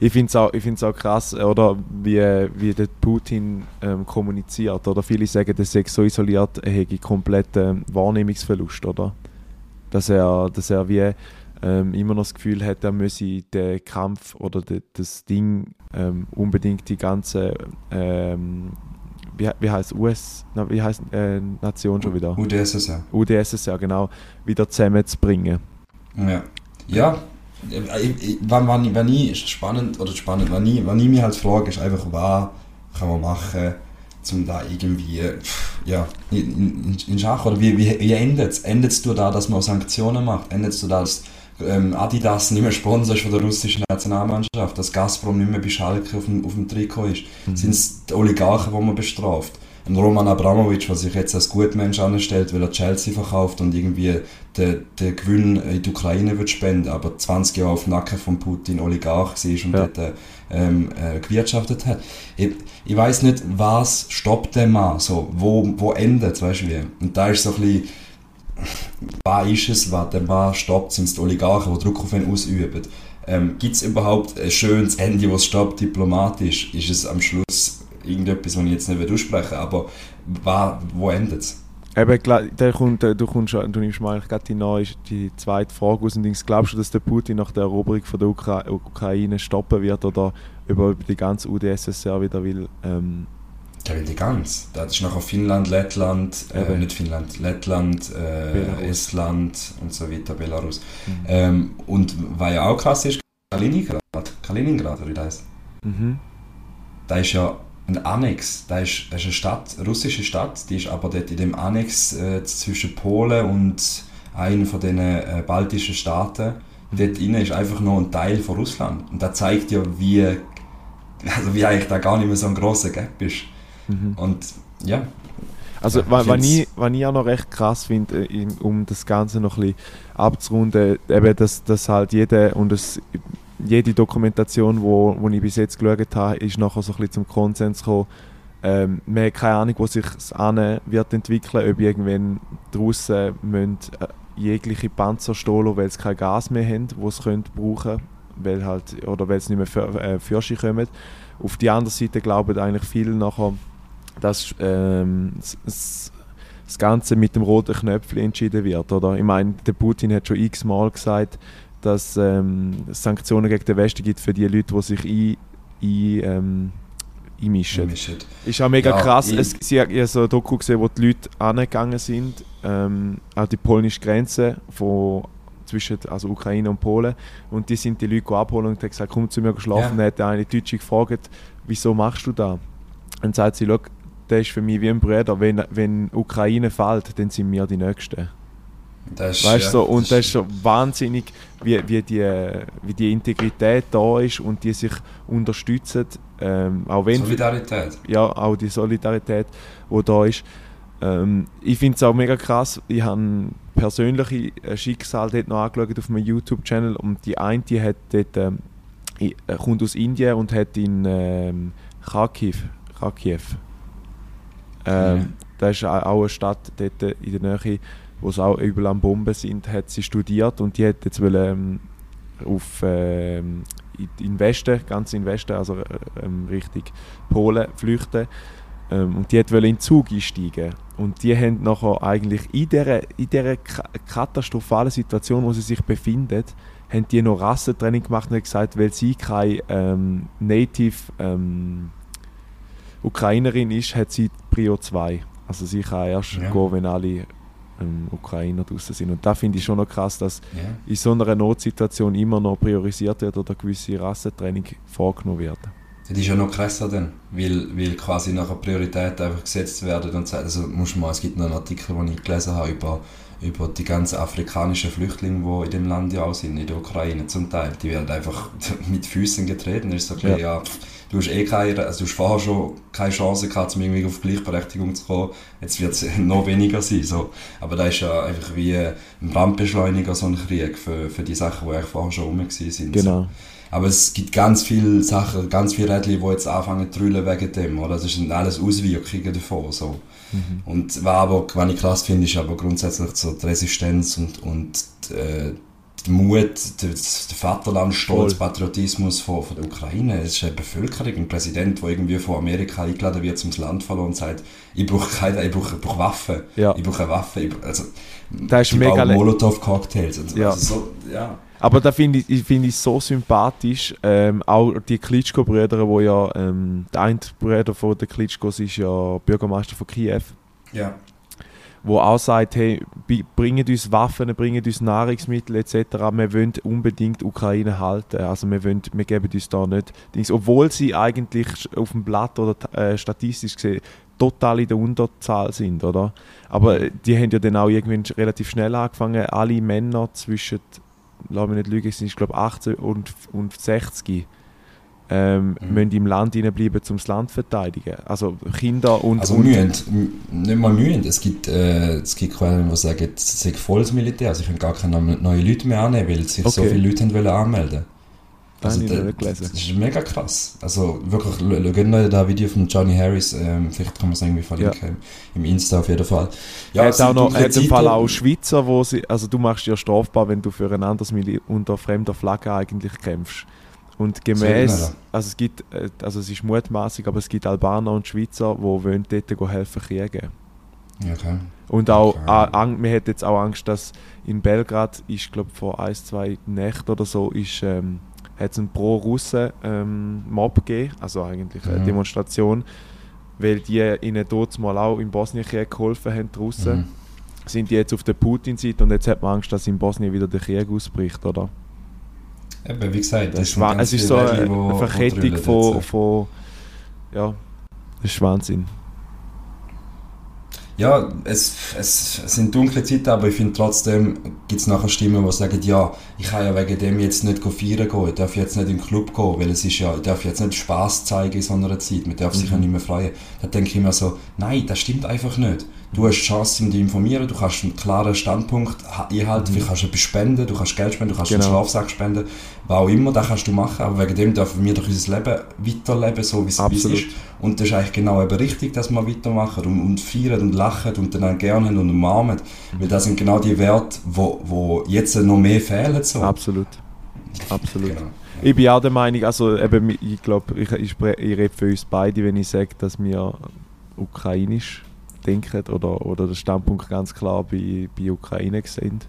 Speaker 4: Ich finde es auch, ich find's auch krass, oder, wie, wie der Putin ähm, kommuniziert. Oder viele sagen, er sei so isoliert, er hätte kompletten Wahrnehmungsverlust. Oder? Dass, er, dass er wie ähm, immer noch das Gefühl hat, er müsse den Kampf oder de, das Ding ähm, unbedingt die ganze, ähm, wie, wie heißt US, na, wie heißt äh, Nation schon wieder?
Speaker 3: UdSSR.
Speaker 4: UdSSR, genau, wieder zusammenzubringen.
Speaker 3: Ja. Ja. Ich, ich, wann, wann, wann ich, spannend, oder spannend, wann ich, wann ich mich halt frage, ist einfach, was kann man machen, um da irgendwie, ja, in, in, in Schach, oder wie, wie, wie endet es? Endet es da, dass man Sanktionen macht? Endet es da, dass ähm, Adidas nicht mehr Sponsor ist von der russischen Nationalmannschaft, dass Gazprom nicht mehr bei Schalke auf dem, auf dem Trikot ist? Sind es die Oligarchen, die man bestraft? Ein Roman Abramovic, der sich jetzt als Gutmensch anstellt, weil er Chelsea verkauft und irgendwie den, den Gewinn in die Ukraine wird spenden, aber 20 Jahre auf dem Nacken von Putin Oligarch war und
Speaker 4: Ja.
Speaker 3: dort ähm, äh, gewirtschaftet hat. Ich, ich weiß nicht, was stoppt den Mann, so, wo, wo endet weißt du wie? Und da ist so ein bisschen, was ist es, was den Mann stoppt, sind es die Oligarchen, die Druck auf ihn ausüben. Ähm, Gibt es überhaupt ein schönes Ende, das stoppt diplomatisch? Ist es am Schluss irgendetwas, was ich jetzt nicht aussprechen aber wo endet es?
Speaker 4: Eben, da kommt, äh, du, kommst, du nimmst mir eigentlich gerade die, neue, die zweite Frage aus und denkst, glaubst du, dass der Putin nach der Eroberung von der Ukra Ukraine stoppen wird oder über, die ganze UdSSR wieder will? Ähm,
Speaker 3: Der will die ganz. Das ist nachher Finnland, Lettland, äh, nicht Finnland, Lettland, äh. Estland und so weiter, Belarus.
Speaker 4: Mhm.
Speaker 3: Ähm, und was ja auch krass ist, Kaliningrad, Kaliningrad, wie das heißt.
Speaker 4: mhm.
Speaker 3: Da ist ja ein Annex, da ist, das ist eine Stadt, eine russische Stadt, die ist aber dort in dem Annex äh, zwischen Polen und einem von den äh, baltischen Staaten. Dort innen ist einfach noch ein Teil von Russland. Und das zeigt ja, wie, also wie eigentlich da gar nicht mehr so ein grosser Gap ist.
Speaker 4: Mhm.
Speaker 3: Und ja,
Speaker 4: Also,
Speaker 3: Ja,
Speaker 4: was
Speaker 3: find's-
Speaker 4: ich, was ich auch noch recht krass finde, äh, um das Ganze noch ein bisschen abzurunden, eben, dass, dass halt jede, und es, jede Dokumentation, wo, wo ich bis jetzt geschaut habe, ist nachher so ein bisschen zum Konsens gekommen, ähm, man hat keine Ahnung, wo sich das an wird entwickeln, ob irgendwann die Russen müssen, äh, jegliche Panzer stohlen, weil sie kein Gas mehr haben, das sie können brauchen weil halt, oder weil sie nicht mehr für, äh, für sich kommen. Auf die andere Seite glauben eigentlich viele nachher, dass ähm, das, das Ganze mit dem roten Knöpfchen entschieden wird. Oder? Ich meine, der Putin hat schon x-mal gesagt, dass ähm, es Sanktionen gegen den Westen gibt für die Leute, die sich ein, ein, ähm, einmischen.
Speaker 3: mischen.
Speaker 4: Ist auch mega
Speaker 3: Ja,
Speaker 4: krass.
Speaker 3: ich-
Speaker 4: Es, sie hat ja so ein Doku gesehen, wo die Leute angegangen sind, ähm, an die polnische Grenze von zwischen also Ukraine und Polen. Und die sind die Leute abholen und haben gesagt, komm zu mir schlafen. Ja. Dann hat eine Deutsche gefragt, wieso machst du das? Und sagt sie, der ist für mich wie ein Bruder. Wenn, wenn Ukraine fällt, dann sind wir die Nächsten. Das weißt, ja, so, und das, das ist so wahnsinnig, wie, wie, die, wie die Integrität da ist und die sich unterstützen. Ähm, auch wenn,
Speaker 3: Solidarität.
Speaker 4: Ja, auch die Solidarität, die da ist. Ähm, ich finde es auch mega krass. Ich habe persönliche äh, Schicksal dort noch angeschaut auf meinem YouTube-Channel und die eine die hat dort, ähm, kommt aus Indien und hat in ähm, Kharkiv, Kharkiv ähm, mhm. Das ist auch eine Stadt dort in der Nähe, wo es auch überall am Bomben sind, hat sie studiert und die hat jetzt wollen, ähm, auf ähm, in Westen, ganz in Westen, also ähm, Richtung Polen flüchten. Ähm, und die hat in den Zug einsteigen. Und die haben nachher eigentlich in dieser, in dieser katastrophalen Situation, wo sie sich befinden, haben die noch Rassentraining gemacht und gesagt, weil sie keine ähm, Native ähm, Ukrainerin ist, hat sie Prio 2. Also sie kann erst ja. gehen, wenn alle ähm, Ukrainer draußen sind. Und da finde ich schon noch krass, dass ja. in so einer Notsituation immer noch priorisiert wird oder gewisse Rassentraining vorgenommen wird.
Speaker 3: Das ist ja noch krasser dann, weil, weil quasi nachher Prioritäten einfach gesetzt werden und also muss man, es gibt noch einen Artikel, den ich gelesen habe über, über die ganzen afrikanischen Flüchtlinge, die in dem Land ja auch sind, in der Ukraine zum Teil. Die werden einfach mit Füßen getreten. Da ist so ein ja. ja du hast eh keine, also du hast vorher schon keine Chance gehabt, um irgendwie auf Gleichberechtigung zu kommen. Jetzt wird es noch weniger sein. So. Aber da ist ja einfach wie ein Brandbeschleuniger, so ein Krieg für, für die Sachen, die eigentlich vorher schon rum sind.
Speaker 4: Genau. So.
Speaker 3: Aber es gibt ganz viele Sachen, ganz viele Rädchen, die jetzt anfangen zu drüllen wegen dem. Oder? Das sind alles Auswirkungen davon. So. Mhm. Und was, aber, was ich krass finde, ist aber grundsätzlich so die Resistenz und, und äh, der Mut, der, Vaterlandstolz, Patriotismus von, von der Ukraine. Es ist eine Bevölkerung, ein Präsident, der irgendwie von Amerika eingeladen wird, zum Land verloren und sagt, ich brauche keine, ich brauche, ich brauche Waffen. Ja. Ich brauche Waffen. Ich, also,
Speaker 4: das ist mega
Speaker 3: Molotov-Cocktails.
Speaker 4: Also, ja. Also so, ja. Aber da finde ich, find ich so sympathisch, ähm, auch die Klitschko-Brüder, wo ja, ähm, der eine Bruder von der Klitschkos ist ja Bürgermeister von Kiew.
Speaker 3: Ja
Speaker 4: wo auch sagt, hey, bringt uns Waffen, bringt uns Nahrungsmittel etc. Wir wollen unbedingt Ukraine halten. Also wir, wollen, wir geben uns da nicht Dings. Obwohl sie eigentlich auf dem Blatt oder äh, statistisch gesehen total in der Unterzahl sind, oder? Aber die haben ja dann auch irgendwann relativ schnell angefangen, alle Männer zwischen, lass mich nicht lügen, sind ich glaube 18 und, und 60 ähm, mhm. müssen im Land bleiben, um das Land zu verteidigen. Also Kinder und...
Speaker 3: Also mühen, nicht mal mühen. Es gibt, äh, es gibt Quellen, die sagen, es sei volles Militär. Also ich kann gar keine neuen Leute mehr annehmen, weil sich okay. so viele Leute haben wollen anmelden
Speaker 4: also das, da, das
Speaker 3: ist mega krass. Also wirklich, schaut mal das Video von Johnny Harris, ähm, vielleicht kann man es irgendwie verlinken, ja. im Insta auf jeden Fall.
Speaker 4: Ja, er hat auch noch, hat im Fall auch Schweizer, wo sie, also du machst ja strafbar, wenn du für ein anderes Milieu unter fremder Flagge eigentlich kämpfst. Und gemäß, also es gibt, äh, also es ist mutmaßig, aber es gibt Albaner und Schweizer, die wollen dort helfen kriegen.
Speaker 3: Okay.
Speaker 4: Und auch, okay. man hat jetzt auch Angst, dass in Belgrad ist, glaube vor ein, zwei Nächten oder so, ist, ähm, hat es einen Pro-Russen-Mob ähm, gegeben, also eigentlich eine mhm. Demonstration, weil die ihnen dort mal auch in Bosnien geholfen haben, die Russen. Mhm. Sind die jetzt auf der Putin-Seite und jetzt hat man Angst, dass in Bosnien wieder der Krieg ausbricht, oder?
Speaker 3: Eben, wie gesagt,
Speaker 4: das, das ist, es ist so eine, eine Verkettung von, von, ja, das ist Wahnsinn.
Speaker 3: Ja, es, es, es sind dunkle Zeiten, aber ich finde trotzdem gibt es nachher Stimmen, die sagen, ja, ich kann ja wegen dem jetzt nicht feiern gehen, ich darf jetzt nicht in den Club gehen, weil es ist ja, ich darf jetzt nicht Spaß zeigen in so einer Zeit, man darf mhm. sich ja nicht mehr freuen. Da denke ich mir so, nein, das stimmt einfach nicht. Du hast die Chance, dich informieren, du kannst einen klaren Standpunkt einhalten, mhm. du kannst etwas spenden, du kannst Geld spenden, du kannst genau. einen Schlafsack spenden, was auch immer, das kannst du machen, aber wegen dem dürfen wir doch unser Leben weiterleben, so wie es ist. Und das ist eigentlich genau eben richtig, dass wir weitermachen und, und feiern und lachen und dann gerne und umarmen, weil das sind genau die Werte, wo, wo jetzt noch mehr fehlen. So.
Speaker 4: Absolut, absolut. Genau. Ich bin auch der Meinung, also eben, ich glaube, ich, ich, ich rede für uns beide, wenn ich sage, dass wir ukrainisch denken oder, oder der Standpunkt ganz klar bei, bei Ukraine sind?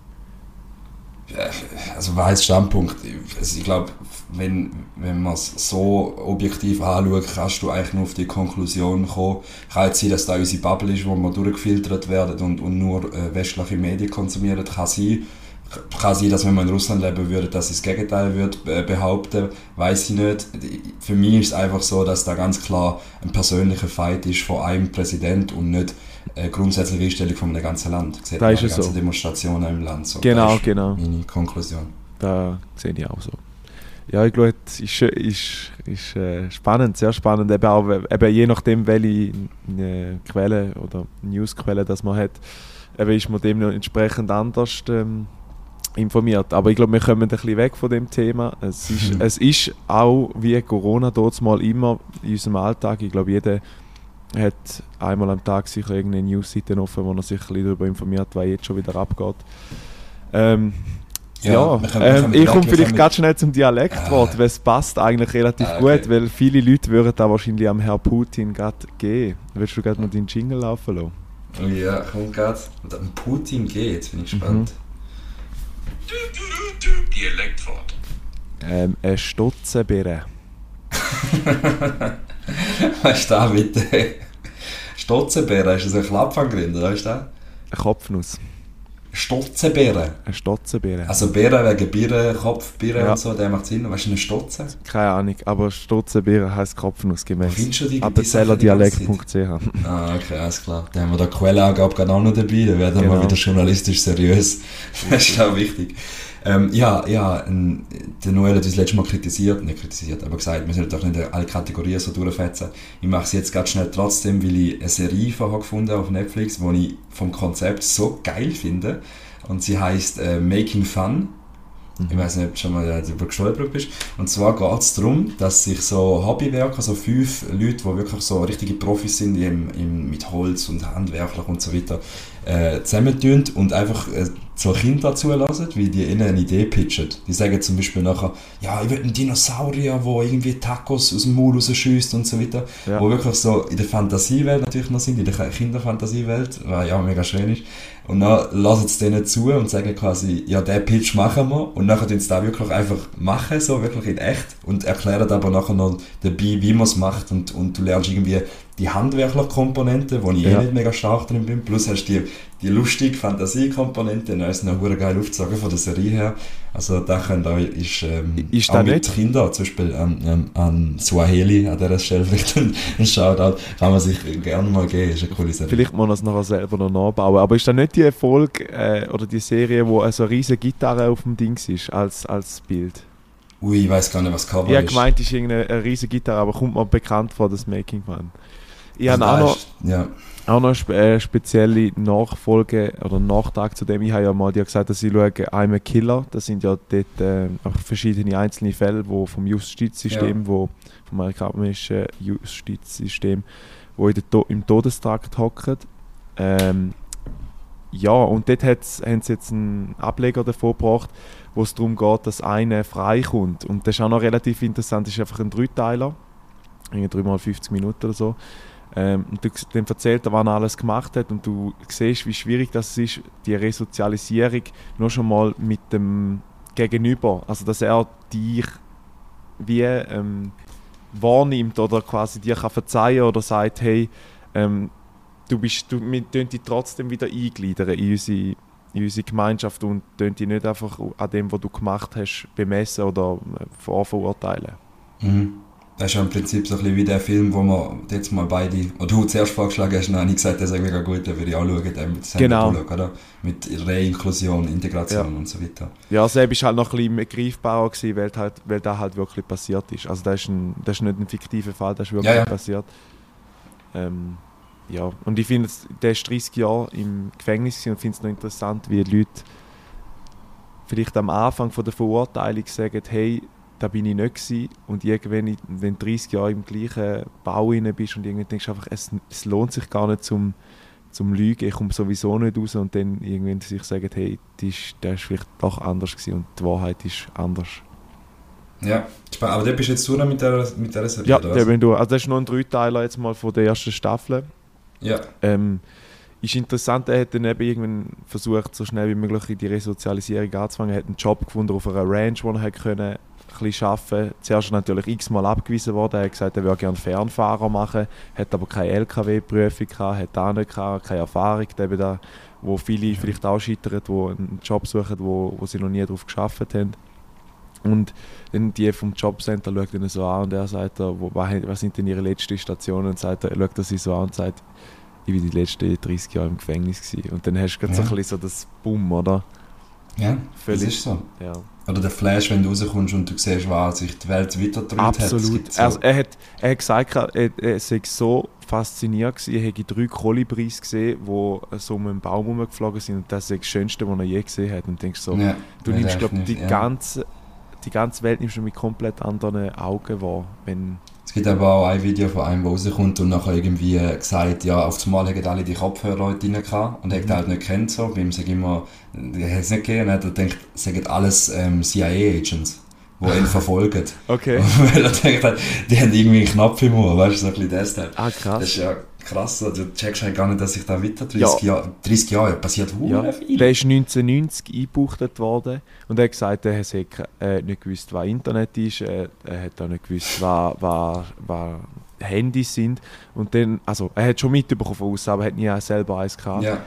Speaker 3: Also was heißt Standpunkt? Also ich glaube, wenn, wenn man es so objektiv anschaut, kannst du eigentlich nur auf die Konklusion kommen. Kann jetzt sein, dass da unsere Bubble ist, wo wir durchgefiltert werden und, und nur äh, westliche Medien konsumieren, kann sein. Kann sein, dass wenn man in Russland leben würde, dass ich das Gegenteil würde behaupten, weiß ich nicht. Für mich ist es einfach so, dass da ganz klar ein persönlicher Fight ist von einem Präsident und nicht eine grundsätzliche Einstellung von einem ganzen Land. Sieht
Speaker 4: Da ist es
Speaker 3: den ganzen
Speaker 4: so.
Speaker 3: Demonstrationen im Land. So.
Speaker 4: Genau,
Speaker 3: das ist
Speaker 4: genau.
Speaker 3: Meine Konklusion.
Speaker 4: Da sehe ich auch so. Ja, ich glaube, es ist, ist, ist äh, spannend, sehr spannend. Eben, auch, eben je nachdem, welche äh, Quelle oder Newsquelle das man hat, eben ist man dem entsprechend anders ähm, informiert. Aber ich glaube, wir kommen ein bisschen weg von dem Thema. Es ist,
Speaker 3: Mhm.
Speaker 4: es ist auch wie Corona dort mal immer in unserem Alltag. Ich glaube, jeder hat einmal am Tag sicher irgendeine Newsseite offen, wo er sich ein bisschen darüber informiert, was jetzt schon wieder abgeht. Ähm,
Speaker 3: Ja,
Speaker 4: ja,
Speaker 3: wir können- wir
Speaker 4: ähm, ich komme vielleicht ganz schnell zum Dialektwort,
Speaker 3: Ah.
Speaker 4: weil es passt eigentlich relativ
Speaker 3: Ah, okay.
Speaker 4: gut, weil viele Leute würden da wahrscheinlich am Herrn Putin gerade gehen. Willst du gerade mal deinen Jingle laufen lassen?
Speaker 3: Ja, kommt gerade. Und am Putin geht, jetzt bin ich gespannt.
Speaker 1: Dialektwort.
Speaker 4: Ähm, eine Stutzenbeere.
Speaker 3: Was ist da bitte? Stotzenbeere, ist das ein Klappfangrind, oder was ist das?
Speaker 4: Eine Kopfnuss.
Speaker 3: Stotzenbeere.
Speaker 4: Eine Stutzenbeere.
Speaker 3: Also Beere wegen Bieren, Kopf, Bieren
Speaker 4: Ja.
Speaker 3: und so, der macht Sinn. Was ist eine Stotze?
Speaker 4: Keine Ahnung, aber Stutzenbeere heisst Kopfnuss
Speaker 3: Wo
Speaker 4: gemäß.
Speaker 3: findest du die,
Speaker 4: Appenzellerdialekt.ch
Speaker 3: Ah, okay, alles klar. Da haben wir da Quellenangabe auch noch dabei, dann werden wir
Speaker 4: Genau.
Speaker 3: wieder journalistisch seriös. Das ist auch wichtig. Ähm, ja, ja, der Noel hat uns letztes Mal kritisiert, nicht kritisiert, aber gesagt, wir sollten doch nicht alle Kategorien so durchfetzen. Ich mache es jetzt ganz schnell trotzdem, weil ich eine Serie von habe gefunden auf Netflix, die ich vom Konzept so geil finde. Und sie heißt äh, Making Fun. Ich weiß nicht, ob du schon mal darüber gestolpert bist. Und zwar geht es darum, dass sich so Hobbywerker, so fünf Leute, die wirklich so richtige Profis sind im, im, mit Holz und handwerklich und so weiter, äh, zusammentun und einfach äh, so Kinder zulassen, wie die ihnen eine Idee pitchen. Die sagen zum Beispiel nachher, ja, ich will einen Dinosaurier, der irgendwie Tacos aus dem Maul rausschießt und so weiter.
Speaker 4: Ja.
Speaker 3: Wo wirklich so in der Fantasiewelt natürlich noch sind, in der Kinderfantasiewelt, was ja mega schön ist. Und dann lassen sie denen zu und sagen quasi, ja, den Pitch machen wir. Und nachher tun sie das wirklich einfach machen, so wirklich in echt. Und erklären aber nachher noch dabei, wie man es macht. Und, und du lernst irgendwie die handwerkliche Komponente, wo ich
Speaker 4: Ja.
Speaker 3: eh nicht mega stark drin bin. Plus hast du die, die lustige Fantasiekomponente. Ist noch hure geil aufgezogen von der Serie her. Also da können auch, ist, ähm,
Speaker 4: Ist
Speaker 3: auch mit Kindern, zum Beispiel ähm, ähm, an Swahili, an dieser Stelle vielleicht ein, ein Shoutout, kann man sich gerne mal geben. Ist eine coole Serie.
Speaker 4: Vielleicht muss man es nachher selber noch nachbauen. Aber ist das nicht die Erfolg äh, oder die Serie, wo so eine riesige Gitarre auf dem Dings ist, als, als Bild?
Speaker 3: Ui, ich weiß gar nicht, was Cover
Speaker 4: Ich
Speaker 3: ist.
Speaker 4: gemeint, es ist irgendeine eine riesige Gitarre, aber kommt mir bekannt vor, das Making Fun. Ich
Speaker 3: Also
Speaker 4: habe auch
Speaker 3: da
Speaker 4: noch,
Speaker 3: ist- Ja.
Speaker 4: Auch noch eine äh, spezielle Nachfolge oder Nachtrag zu dem. Ich habe ja mal dir gesagt, dass ich schaue I'm a Killer. Das sind ja dort äh, auch verschiedene einzelne Fälle, wo vom Justizsystem, wo vom amerikanischen Justizsystem, wo in to im Todestrakt hocken. Ähm, ja, und dort haben sie jetzt einen Ableger davon gebracht, wo es darum geht, dass einer freikommt. Und das ist auch noch relativ interessant, das ist einfach ein Dreiteiler, irgendwie dreimal 50 Minuten oder so. Ähm, und du, dann erzählt er, was er alles gemacht hat und du siehst, wie schwierig das ist, die Resozialisierung nur schon mal mit dem Gegenüber, also dass er dich wie ähm, wahrnimmt oder quasi dir kann verzeihen oder sagt, hey, ähm, du bist, du, wir tun dich trotzdem wieder eingliedern in unsere, in unsere Gemeinschaft und tun dich nicht einfach an dem, was du gemacht hast, bemessen oder äh, vorverurteilen.
Speaker 3: Mhm. Das ist ja im Prinzip so ein bisschen wie der Film, wo wir jetzt mal beide, oder du zuerst vorgeschlagen hast, und dann habe ich gesagt, der ist mega gut, den würde ich auch schauen, den mit
Speaker 4: Genau.
Speaker 3: Bullock, oder? Mit Reinklusion, Integration und so weiter.
Speaker 4: Ja, selbst war halt noch ein bisschen greifbarer, gewesen, weil, halt, weil das halt wirklich passiert ist. Also das ist, ein, das ist nicht ein fiktiver Fall, das ist wirklich
Speaker 3: Ja, ja.
Speaker 4: passiert. Ähm, ja, und ich finde, der ist 30 Jahre im Gefängnis und finde es noch interessant, wie Leute vielleicht am Anfang von der Verurteilung sagen, hey, da bin ich nicht gewesen. und irgendwann, wenn du 30 Jahre im gleichen Bau bist und irgendwann denkst du einfach, es, es lohnt sich gar nicht zum, zum Lügen, ich komme sowieso nicht raus und dann irgendwann sich sagen, hey, das ist, das ist vielleicht doch anders gewesen und die Wahrheit ist anders.
Speaker 3: Ja, aber der bist jetzt du noch mit der, mit der Serie,
Speaker 4: Ja, der bin du. Also das ist nur ein Dreiteiler jetzt mal von der ersten Staffel.
Speaker 3: Ja,
Speaker 4: Ähm, ist interessant, er hat dann eben irgendwann versucht, so schnell wie möglich die Resozialisierung anzufangen. Er hat einen Job gefunden auf einer Ranch, wo er können, bisschen arbeiten. Zuerst natürlich x-mal abgewiesen worden. Er hat gesagt, er würde gerne Fernfahrer machen, hat aber keine LKW-Prüfung gehabt, hat auch nicht gehabt, keine Erfahrung. Eben da, wo viele vielleicht auch scheitern, die einen Job suchen, wo, wo sie noch nie darauf geschafft haben. Und dann die vom Jobcenter schaut ihn so an und er sagt, wo, was sind denn ihre letzten Stationen? Und sagt, er schaut er sie so an und sagt, ich war die letzten 30 Jahre im Gefängnis. Gewesen. Und dann hast du ja. so ein bisschen so das Bumm, oder?
Speaker 3: Ja, Völlig, das ist so. Ja. Oder der Flash, wenn du rauskommst und du siehst, was sich die Welt
Speaker 4: hat. Absolut. So also er, hat, er hat gesagt, er, er sei so fasziniert gewesen. Er hätte drei Kolibris gesehen, die so um einen Baum herumgeflogen sind und das ist das Schönste, was er je gesehen hat. Und denkst so, ja, du nimmst, glaube die, ja. ganze, die ganze Welt nimmst du mit komplett anderen Augen wahr, wenn
Speaker 3: gibt aber auch ein Video von einem, der rauskommt und nachher irgendwie gesagt, ja, auf einmal haben alle die Kopfhörer drin gehabt und hat mhm. halt nicht kennt so. Bei ihm sagt immer, er hat es nicht gegeben, er denkt, es sind alles ähm, CIA-Agents die ihn verfolgen.
Speaker 4: Okay.
Speaker 3: Weil er denkt, halt, die haben irgendwie einen Knopf im Ohr, weißt du, so ein bisschen das.
Speaker 4: Ah, krass.
Speaker 3: Das ist ja krass, also, du checkst halt gar nicht, dass sich da weiter 30 ja. Jahre, 30 Jahre passiert
Speaker 4: ja. viel. Der ist 1990 eingebuchtet worden und er hat gesagt, er hat äh, nicht gewusst, was Internet ist, äh, er hat auch nicht gewusst, was, was, was Handys sind und dann, also er hat schon mitbekommen von uns, aber er hat nie selber eins gehabt. Ja.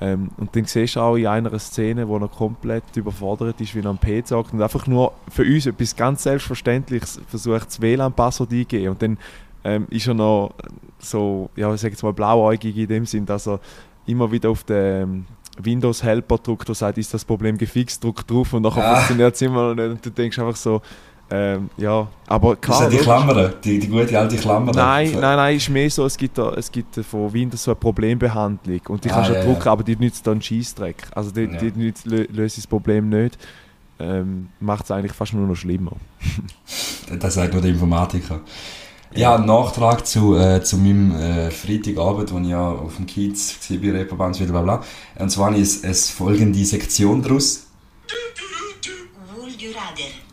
Speaker 4: Ähm, und dann siehst du auch in einer Szene, wo er komplett überfordert ist, wie er am PC sagt und einfach nur für uns etwas ganz Selbstverständliches versucht, das WLAN-Passwort eingeben. Und dann ähm, ist er noch so, ja, ich sage jetzt mal blauäugig in dem Sinn, dass er immer wieder auf den Windows Helper drückt und sagt, ist das Problem gefixt, drückt drauf und nachher ah. funktioniert es immer noch nicht. Und du denkst einfach so, ähm, ja, aber klar.
Speaker 3: Das sind die Klammer, die, die gute alte Klammer.
Speaker 4: Nein, nein, nein, ist mehr so, es gibt, da, es gibt von Windows so eine Problembehandlung und die ah, kannst du ja, drucken, ja. aber die nützt dann Scheißdreck. Also die, ja. die nützt, löst das Problem nicht. Ähm, Macht es eigentlich fast nur noch schlimmer.
Speaker 3: das sagt nur der Informatiker. Ja, ein Nachtrag zu, äh, zu meinem äh, Freitagabend, wo ich ja auf dem Kiez war bei Reeperbahn, bla bla. Und zwar ist es folgende Sektion daraus.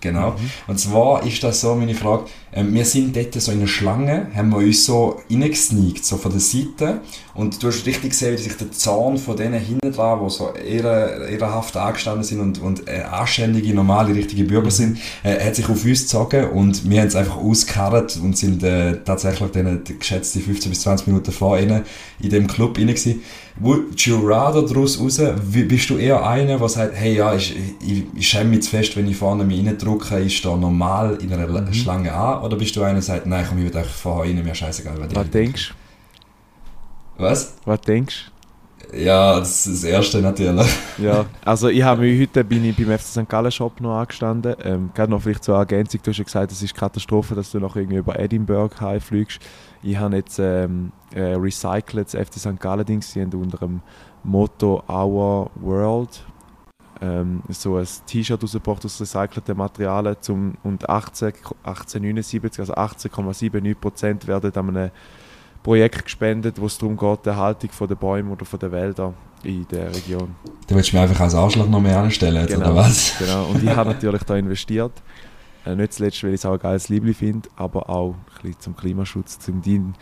Speaker 3: Genau. Mhm. Und zwar ist das so, meine Frage, äh, wir sind dort so in einer Schlange, haben wir uns so reingesneakt, so von der Seite. Und du hast richtig gesehen, wie sich der Zahn von denen hinten dran, die so ehre, ehrenhaft angestanden sind und, und äh, anständige, normale, richtige Bürger mhm. sind, äh, hat sich auf uns gezogen und wir haben es einfach ausgekarrt und sind äh, tatsächlich denen, geschätzte 15 bis 20 Minuten vor ihnen in dem Club rein gewesen. Would you rather daraus raus, bist du eher einer, der sagt, hey ja, ich, ich, ich schäme mich zu fest, wenn ich vorne mich reindrücke, ist da normal in einer mhm. Schlange an? Oder bist du einer, der sagt, nein, komm, ich will einfach vorher rein, mir scheißegal,
Speaker 4: wer Was denkst
Speaker 3: du? Was?
Speaker 4: Was denkst
Speaker 3: du? Ja, das ist das Erste natürlich.
Speaker 4: ja, also ich habe mich heute bin ich beim FC St. Gallen Shop noch angestanden. Ähm, gerade noch vielleicht zur Ergänzung, du hast ja gesagt, es ist Katastrophe, dass du noch irgendwie über Edinburgh heimfliegst. Ich habe jetzt ähm, äh, recycelt das FC St. Gallen Ding, sie haben unter dem Motto Our World ähm, so ein T-Shirt rausgebracht aus recycelten Materialien zum, und 18, 1879, also 18,79% werden an einem Projekt gespendet, wo es darum geht, die Erhaltung der Bäume oder der Wälder in der Region.
Speaker 3: Da willst du mir einfach als Arschloch noch mehr anstellen,
Speaker 4: genau,
Speaker 3: oder was?
Speaker 4: Genau, und ich habe natürlich da investiert. Äh, nicht zuletzt, weil ich es auch ein geiles Liebling finde, aber auch ein bisschen zum Klimaschutz, um deinen,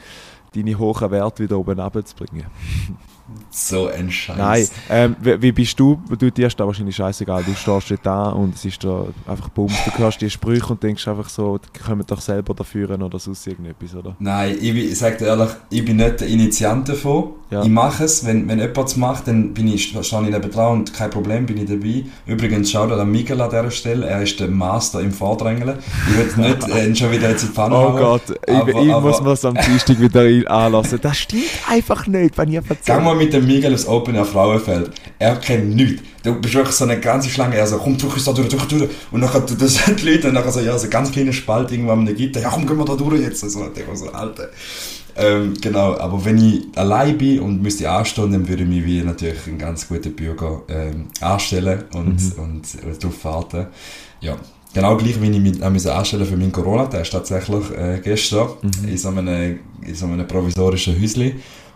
Speaker 4: deine hohen Werte wieder oben runterzubringen.
Speaker 3: So ein Scheiß.
Speaker 4: Nein, ähm, wie, wie, bist du? Du dir ist da wahrscheinlich scheißegal. Du stehst da und es ist da einfach Bums. Du hörst die Sprüche und denkst einfach so, die kommen doch selber dafür oder sonst irgendetwas, oder?
Speaker 3: Nein, ich, ich sage dir ehrlich, ich bin nicht der Initiant davon. Ja. Ich mache es. Wenn, wenn jemand es macht, dann bin ich, stehe ich neben dran und kein Problem, bin ich dabei. Übrigens, schau dir an Miguel an dieser Stelle. Er ist der Master im Vordrängeln. Ich will nicht äh, schon wieder jetzt in die Pfanne
Speaker 4: Oh Gott, aber, ich, ich aber, muss mir das am Dienstag wieder anlassen. Das stimmt einfach nicht, wenn ich
Speaker 3: erzähle mal mit dem Miguel aufs Open Air Frauenfeld. Er kennt nichts. Du bist wirklich so eine ganze Schlange. Er so, komm, drück uns da durch, durch, durch. Und dann das sind die Leute und dann so, ja, so ganz kleine Spalt irgendwann in der Gitter. Ja, komm, gehen wir da durch jetzt. So, der war so, Alter. Ähm, genau, aber wenn ich allein bin und müsste anstehen, dann würde ich mich wie natürlich ein ganz guter Bürger ähm, anstellen und, mhm. und, und darauf warten. Ja, Genau gleich, wie ich mich anstellen für meinen Corona-Test tatsächlich äh, gestern mhm. in, so einem, in so einem provisorischen Häuschen.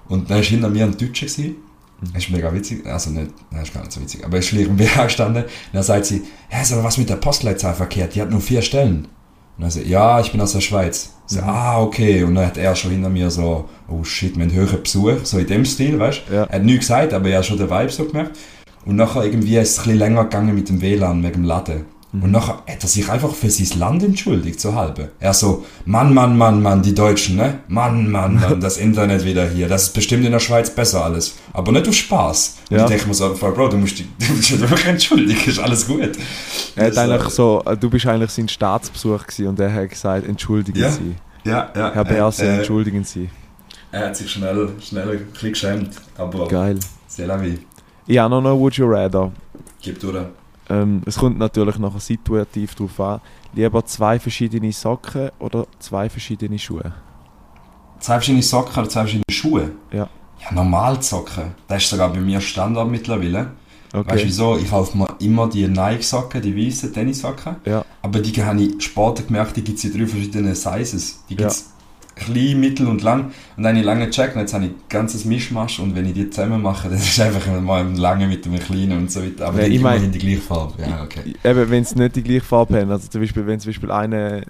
Speaker 3: Und dann war hinter mir ein Deutscher. Gewesen. Mhm. Das ist mega witzig. Also nicht, das ist gar nicht so witzig. Aber er ist neben mir angestanden. Und dann sagt sie, ist aber was mit der Postleitzahl verkehrt? Die hat nur vier Stellen. Und dann so, ja, ich bin aus der Schweiz. So, mhm. ah, okay. Und dann hat er schon hinter mir so, oh shit, wir haben höheren Besuch. So in dem Stil, weißt du? Ja. Er hat nichts gesagt, aber er hat schon den Vibe so gemerkt. Und nachher irgendwie ist es ein bisschen länger gegangen mit dem WLAN wegen dem Laden. Und nachher hat er sich einfach für sein Land entschuldigt, so halbe. Er so, Mann, Mann, Mann, Mann, die Deutschen, ne? Mann, Mann, Mann, das Internet wieder hier. Das ist bestimmt in der Schweiz besser alles. Aber nicht auf Spaß. Und
Speaker 4: Ja.
Speaker 3: ich denke mir so, Bro, du musst dich, du musst dich einfach entschuldigen, ist alles gut.
Speaker 4: Er hat eigentlich
Speaker 3: äh,
Speaker 4: so, äh, du bist eigentlich sein Staatsbesuch gewesen und er hat gesagt, entschuldigen
Speaker 3: Ja.
Speaker 4: Sie.
Speaker 3: Ja, ja.
Speaker 4: Herr Berse,
Speaker 3: äh,
Speaker 4: entschuldigen Sie.
Speaker 3: Er hat sich schnell, schnell ein bisschen geschämt. Aber
Speaker 4: Geil.
Speaker 3: c'est la vie.
Speaker 4: Ich habe noch noch Would You Rather.
Speaker 3: Gib durch.
Speaker 4: Ähm, es kommt natürlich nachher situativ darauf an. Lieber zwei verschiedene Socken oder zwei verschiedene Schuhe?
Speaker 3: Zwei verschiedene Socken oder zwei verschiedene Schuhe?
Speaker 4: Ja.
Speaker 3: Ja, normal Socken. Das ist sogar bei mir Standard mittlerweile. Weißt du
Speaker 4: Okay.
Speaker 3: wieso? Ich kaufe mir immer die Nike-Socken, die weißen Tennissocken.
Speaker 4: Ja.
Speaker 3: Aber die habe ich später gemerkt, die gibt es in drei verschiedenen Sizes. Die
Speaker 4: Ja.
Speaker 3: gibt es klein, mittel und lang. Und dann habe ich lange gecheckt und jetzt habe ich ein ganzes Mischmasch und wenn ich die zusammen mache, dann ist einfach mal ein lange mit einem kleinen und so weiter. Aber
Speaker 4: Ja,
Speaker 3: die
Speaker 4: ich
Speaker 3: immer
Speaker 4: mein-
Speaker 3: in die gleiche Farbe. Ja, okay.
Speaker 4: Eben, wenn es nicht die gleiche Farbe haben. Also zum Beispiel, wenn zum Beispiel eine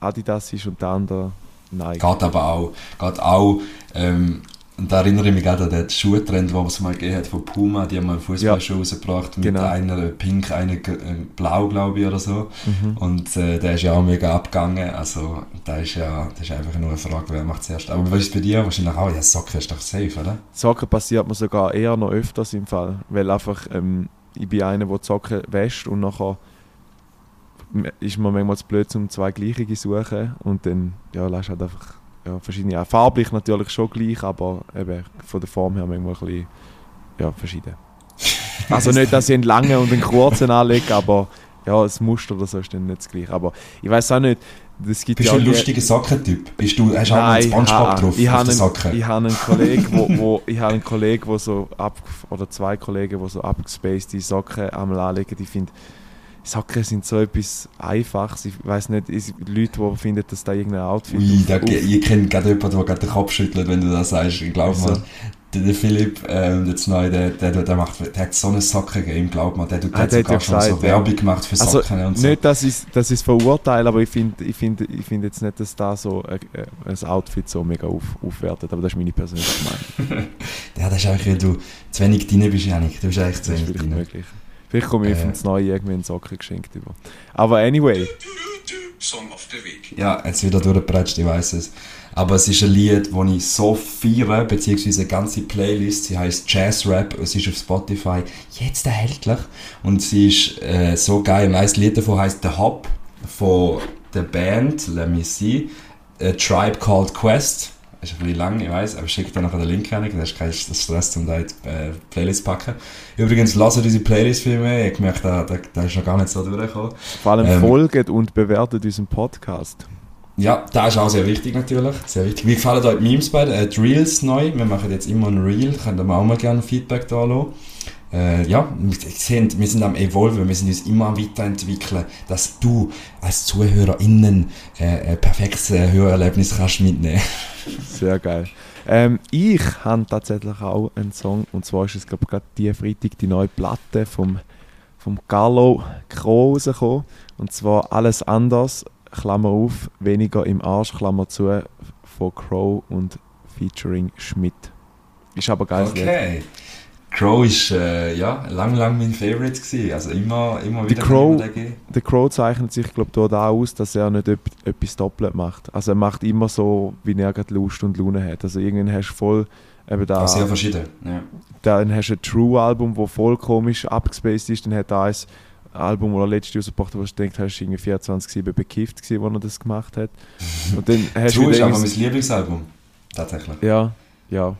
Speaker 4: Adidas ist und der andere Nike.
Speaker 3: Geht aber auch, geht auch, ähm, und da erinnere ich mich gerade an den Schuhtrend, den es mal gegeben hat von Puma, die haben mal Fußballschuhe rausgebracht, mit
Speaker 4: Genau.
Speaker 3: einer pink, einer äh, blau, glaube ich, oder so.
Speaker 4: Mhm.
Speaker 3: Und äh, der ist ja auch mega abgegangen, also da ist ja, das ist einfach nur eine Frage, wer macht zuerst. Aber was ist bei dir? Wahrscheinlich auch, ja, Socken ist doch safe, oder?
Speaker 4: Socken passiert mir sogar eher noch öfters im Fall. Weil einfach, ähm, ich bin einer, der die Socken wäscht und nachher ist mir manchmal zu blöd, um zwei gleiche zu suchen. Und dann, ja, lässt halt einfach ja, verschiedene. Auch farblich natürlich schon gleich, aber eben von der Form her manchmal ein bisschen ja, verschieden. Also nicht, dass ich einen langen und einen kurzen anlege, aber ja, das Muster oder so ist dann nicht das gleiche. Aber ich weiß auch nicht, es gibt
Speaker 3: Bist
Speaker 4: ja
Speaker 3: du ein
Speaker 4: die-
Speaker 3: lustiger Sockentyp? Bist du, hast du einen Spongebob drauf
Speaker 4: ich
Speaker 3: auf
Speaker 4: habe
Speaker 3: den
Speaker 4: einen,
Speaker 3: Socken?
Speaker 4: ich habe einen Kollegen, wo, wo, ich habe einen Kollegen, wo so ab, oder zwei Kollegen, die so abgespacede Socken einmal anlegen. Ich finde, Socken sind so etwas Einfaches. Ich weiß nicht, es Leute, die finden, dass da irgendein Outfit
Speaker 3: Ui, da, ich kenne gerade jemanden, der gerade den Kopf schüttelt, wenn du das sagst. Ich glaube mal, der, der Philipp, ähm, jetzt neu, der, der, der, macht, der hat so eine Socken-Game, glaub mal. Der, der,
Speaker 4: Ah,
Speaker 3: hat
Speaker 4: der hat
Speaker 3: sogar
Speaker 4: ja
Speaker 3: schon
Speaker 4: gesagt,
Speaker 3: so. Werbung gemacht für
Speaker 4: Also,
Speaker 3: Socken und so.
Speaker 4: Nicht, dass ich es verurteile, aber ich finde ich find, ich find jetzt nicht, dass da so äh, äh, ein Outfit so mega auf, aufwertet. Aber das ist meine persönliche Meinung.
Speaker 3: Ja, das ist eigentlich, weil du zu wenig drin bist, Janik. Du bist eigentlich zu wenig drin.
Speaker 4: möglich. Vielleicht komme ich
Speaker 3: Äh.
Speaker 4: vom Neue irgendwie einen Socken geschenkt über. Aber anyway,
Speaker 1: Song of the Week.
Speaker 3: Ja, jetzt wieder durchgepratscht, ich weiß es. Aber es ist ein Lied, das ich so feiere, beziehungsweise eine ganze Playlist. Sie heißt Jazz Rap, es ist auf Spotify jetzt erhältlich. Und sie ist äh, so geil. Ein Lied davon heißt The Hop von der Band, let me see, A Tribe Called Quest. Ist ein bisschen lang, ich weiß, aber schick dir nachher den Link rein, das ist kein Stress, um da die äh, Playlist zu packen. Übrigens, lasse diese Playlist für mich, ich gemerkt, da, da, da ist noch gar nicht so durchgekommen.
Speaker 4: vor allem
Speaker 3: Ähm.
Speaker 4: folgt und bewertet unseren Podcast.
Speaker 3: Ja, das ist auch sehr wichtig natürlich. Sehr wichtig. Wie gefallen euch die Memes bei äh, die Reels neu? Wir machen jetzt immer ein Reel, könnt ihr mir auch mal gerne Feedback da lassen. Äh, ja, wir sehen, wir sind am Evolven, wir sind uns immer Weiterentwickeln, dass du als ZuhörerInnen äh, ein perfektes äh, Hörerlebnis kannst mitnehmen.
Speaker 4: Sehr geil. Ähm, ich habe tatsächlich auch einen Song, und zwar ist es, glaube ich, gerade die Freitag die neue Platte vom, vom Gallo Crow rausgekommen. Und zwar Alles anders, Klammer auf, weniger im Arsch, Klammer zu, von Crow und featuring Schmidt. Ist aber geil.
Speaker 3: Okay. Crow ist äh, ja, lang, lang mein Favorite gewesen. Also immer, immer wieder
Speaker 4: Crow-
Speaker 3: ich den geben.
Speaker 4: Der Crow zeichnet sich, glaube ich, dort auch aus, dass er nicht etwas doppelt macht. Also er macht immer so, wie er gerade Lust und Laune hat. Also irgendwann hast du voll eben da...
Speaker 3: Sehr verschieden. Ja.
Speaker 4: Dann hast du ein True-Album, das voll komisch abgespaced ist. Dann hat er ein Album, das er letztes Jahr rausgebracht hat, wo du denkst, hast du irgendwie 24-7 bekifft gewesen, als er das gemacht hat. Und dann hast
Speaker 3: True ist aber mein Lieblingsalbum. Tatsächlich.
Speaker 4: Ja, ja.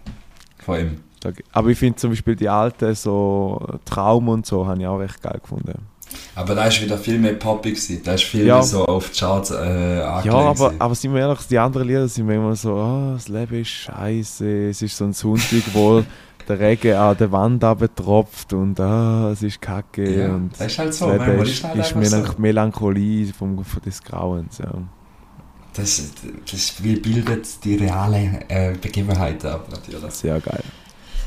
Speaker 3: Von ihm.
Speaker 4: Da- Aber ich finde zum Beispiel die alten, so Traum und so, habe ich auch recht geil gefunden.
Speaker 3: Aber da ist wieder viel mehr poppig gewesen. Da ist viel
Speaker 4: Ja.
Speaker 3: mehr so auf die Charts äh.
Speaker 4: Ja, aber, aber sind wir ehrlich, die anderen Lieder sind manchmal so, ah, das Leben ist scheiße, es ist so ein Sonntag, wo der Regen an der Wand tropft und ah, es ist kacke
Speaker 3: ja,
Speaker 4: und
Speaker 3: das ist halt so.
Speaker 4: das Leben ist,
Speaker 3: halt
Speaker 4: ist Melanch Melancholie vom, des Grauens. Ja.
Speaker 3: Das, das bildet die reale äh, Begebenheit ab, natürlich.
Speaker 4: Sehr geil.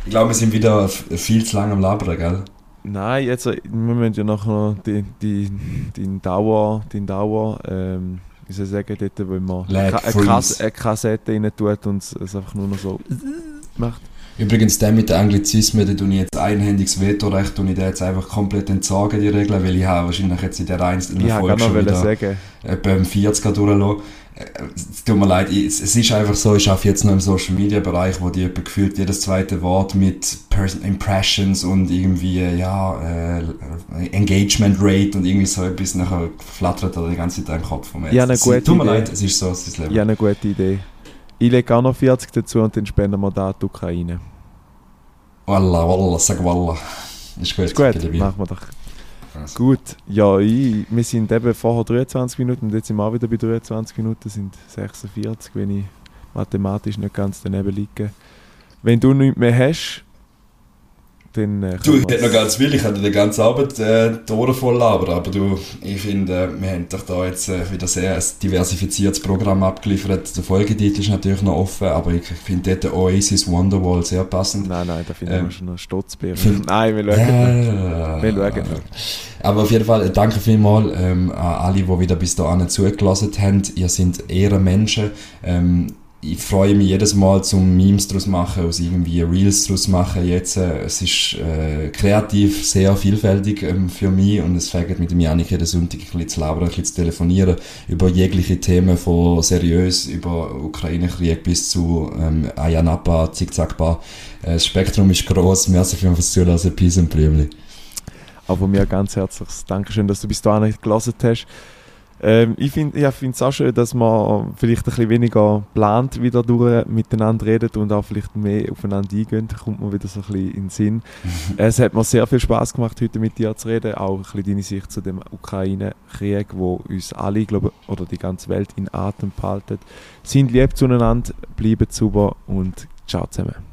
Speaker 3: Ich glaube, wir sind wieder viel zu lange am Labern, gell?
Speaker 4: Nein, jetzt, äh, wir müssen ja nachher noch die, die, die Dauer, die Dauer ähm, wie soll ich sagen, dort, wo man eine,
Speaker 3: freeze.
Speaker 4: Kas eine Kassette rein tut und es- einfach nur noch so macht.
Speaker 3: Übrigens, der mit den Anglizismen, den tue ich jetzt einhändiges Vetorecht und ich den jetzt einfach komplett entsagen, die Regeln, weil ich habe wahrscheinlich jetzt in der einzelnen
Speaker 4: Ich
Speaker 3: Folge schon wieder
Speaker 4: sagen.
Speaker 3: etwa im 40er durchlassen. Es tut mir leid, es es ist einfach so, ich arbeite jetzt noch im Social Media Bereich, wo die gefühlt jedes zweite Wort mit Person Impressions und irgendwie, ja, äh, Engagement Rate und irgendwie so etwas nachher flattert oder die ganze Zeit im Kopf von mir.
Speaker 4: Ja, eine
Speaker 3: Es-
Speaker 4: gute
Speaker 3: Tut mir
Speaker 4: Idee.
Speaker 3: leid, es ist so, es ist Leben.
Speaker 4: Ja, eine gute Idee. Ich lege auch noch 40 dazu und dann spenden wir da die Ukraine.
Speaker 3: Wallah, wallah, sag wallah. Ist gut,
Speaker 4: Ist gut, machen wir doch.
Speaker 3: Also.
Speaker 4: Gut, ja, ich, wir sind eben vorher 23 Minuten und jetzt sind wir auch wieder bei 23 Minuten, sind 46, wenn ich mathematisch nicht ganz daneben liege. Wenn du nichts mehr hast, dann. Äh,
Speaker 3: Du, ich hätte noch ganz viel, ich hatte die ganze Arbeit äh, die Ohren voll labern, aber du, ich finde, äh, wir haben doch da jetzt äh, wieder sehr ein diversifiziertes Programm abgeliefert. Der Folgetitel ist natürlich noch offen, aber ich finde dort Oasis Wonderwall sehr passend.
Speaker 4: Nein, nein, da finden
Speaker 3: Ähm,
Speaker 4: wir schon noch Stutzbeeren.
Speaker 3: find-
Speaker 4: Nein, wir schauen.
Speaker 3: Ja.
Speaker 4: Wir schauen.
Speaker 3: Aber auf jeden Fall, äh, danke vielmals ähm, an alle, die wieder bis dahin zugelassen haben. Ihr seid Ehrenmenschen. Ähm, ich freue mich jedes Mal zum Memes draus machen, aus irgendwie Reels draus machen. Jetzt, äh, es ist äh, kreativ sehr vielfältig ähm, für mich und es fängt mit dem Janik jeden Sonntag ein bisschen zu labern, ein bisschen zu telefonieren über jegliche Themen von seriös über Ukraine-Krieg bis zu ähm, Ayanapa, Zickzackbar. Äh, das Spektrum ist groß. Merci für das Zuhören. Peace und Blümli.
Speaker 4: Aber mir ganz herzliches Dankeschön, dass du bis dahin gelesen hast. Ähm, ich finde ja, es auch schön, dass man vielleicht ein bisschen weniger plant wieder durch miteinander redet und auch vielleicht mehr aufeinander eingeht. Da kommt man wieder so ein bisschen in den Sinn. es hat mir sehr viel Spaß gemacht, heute mit dir zu reden. Auch ein bisschen deine Sicht zu dem Ukraine-Krieg, wo uns alle, glaube oder die ganze Welt in Atem behalten. Sind lieb zueinander, bleiben sauber und ciao zusammen.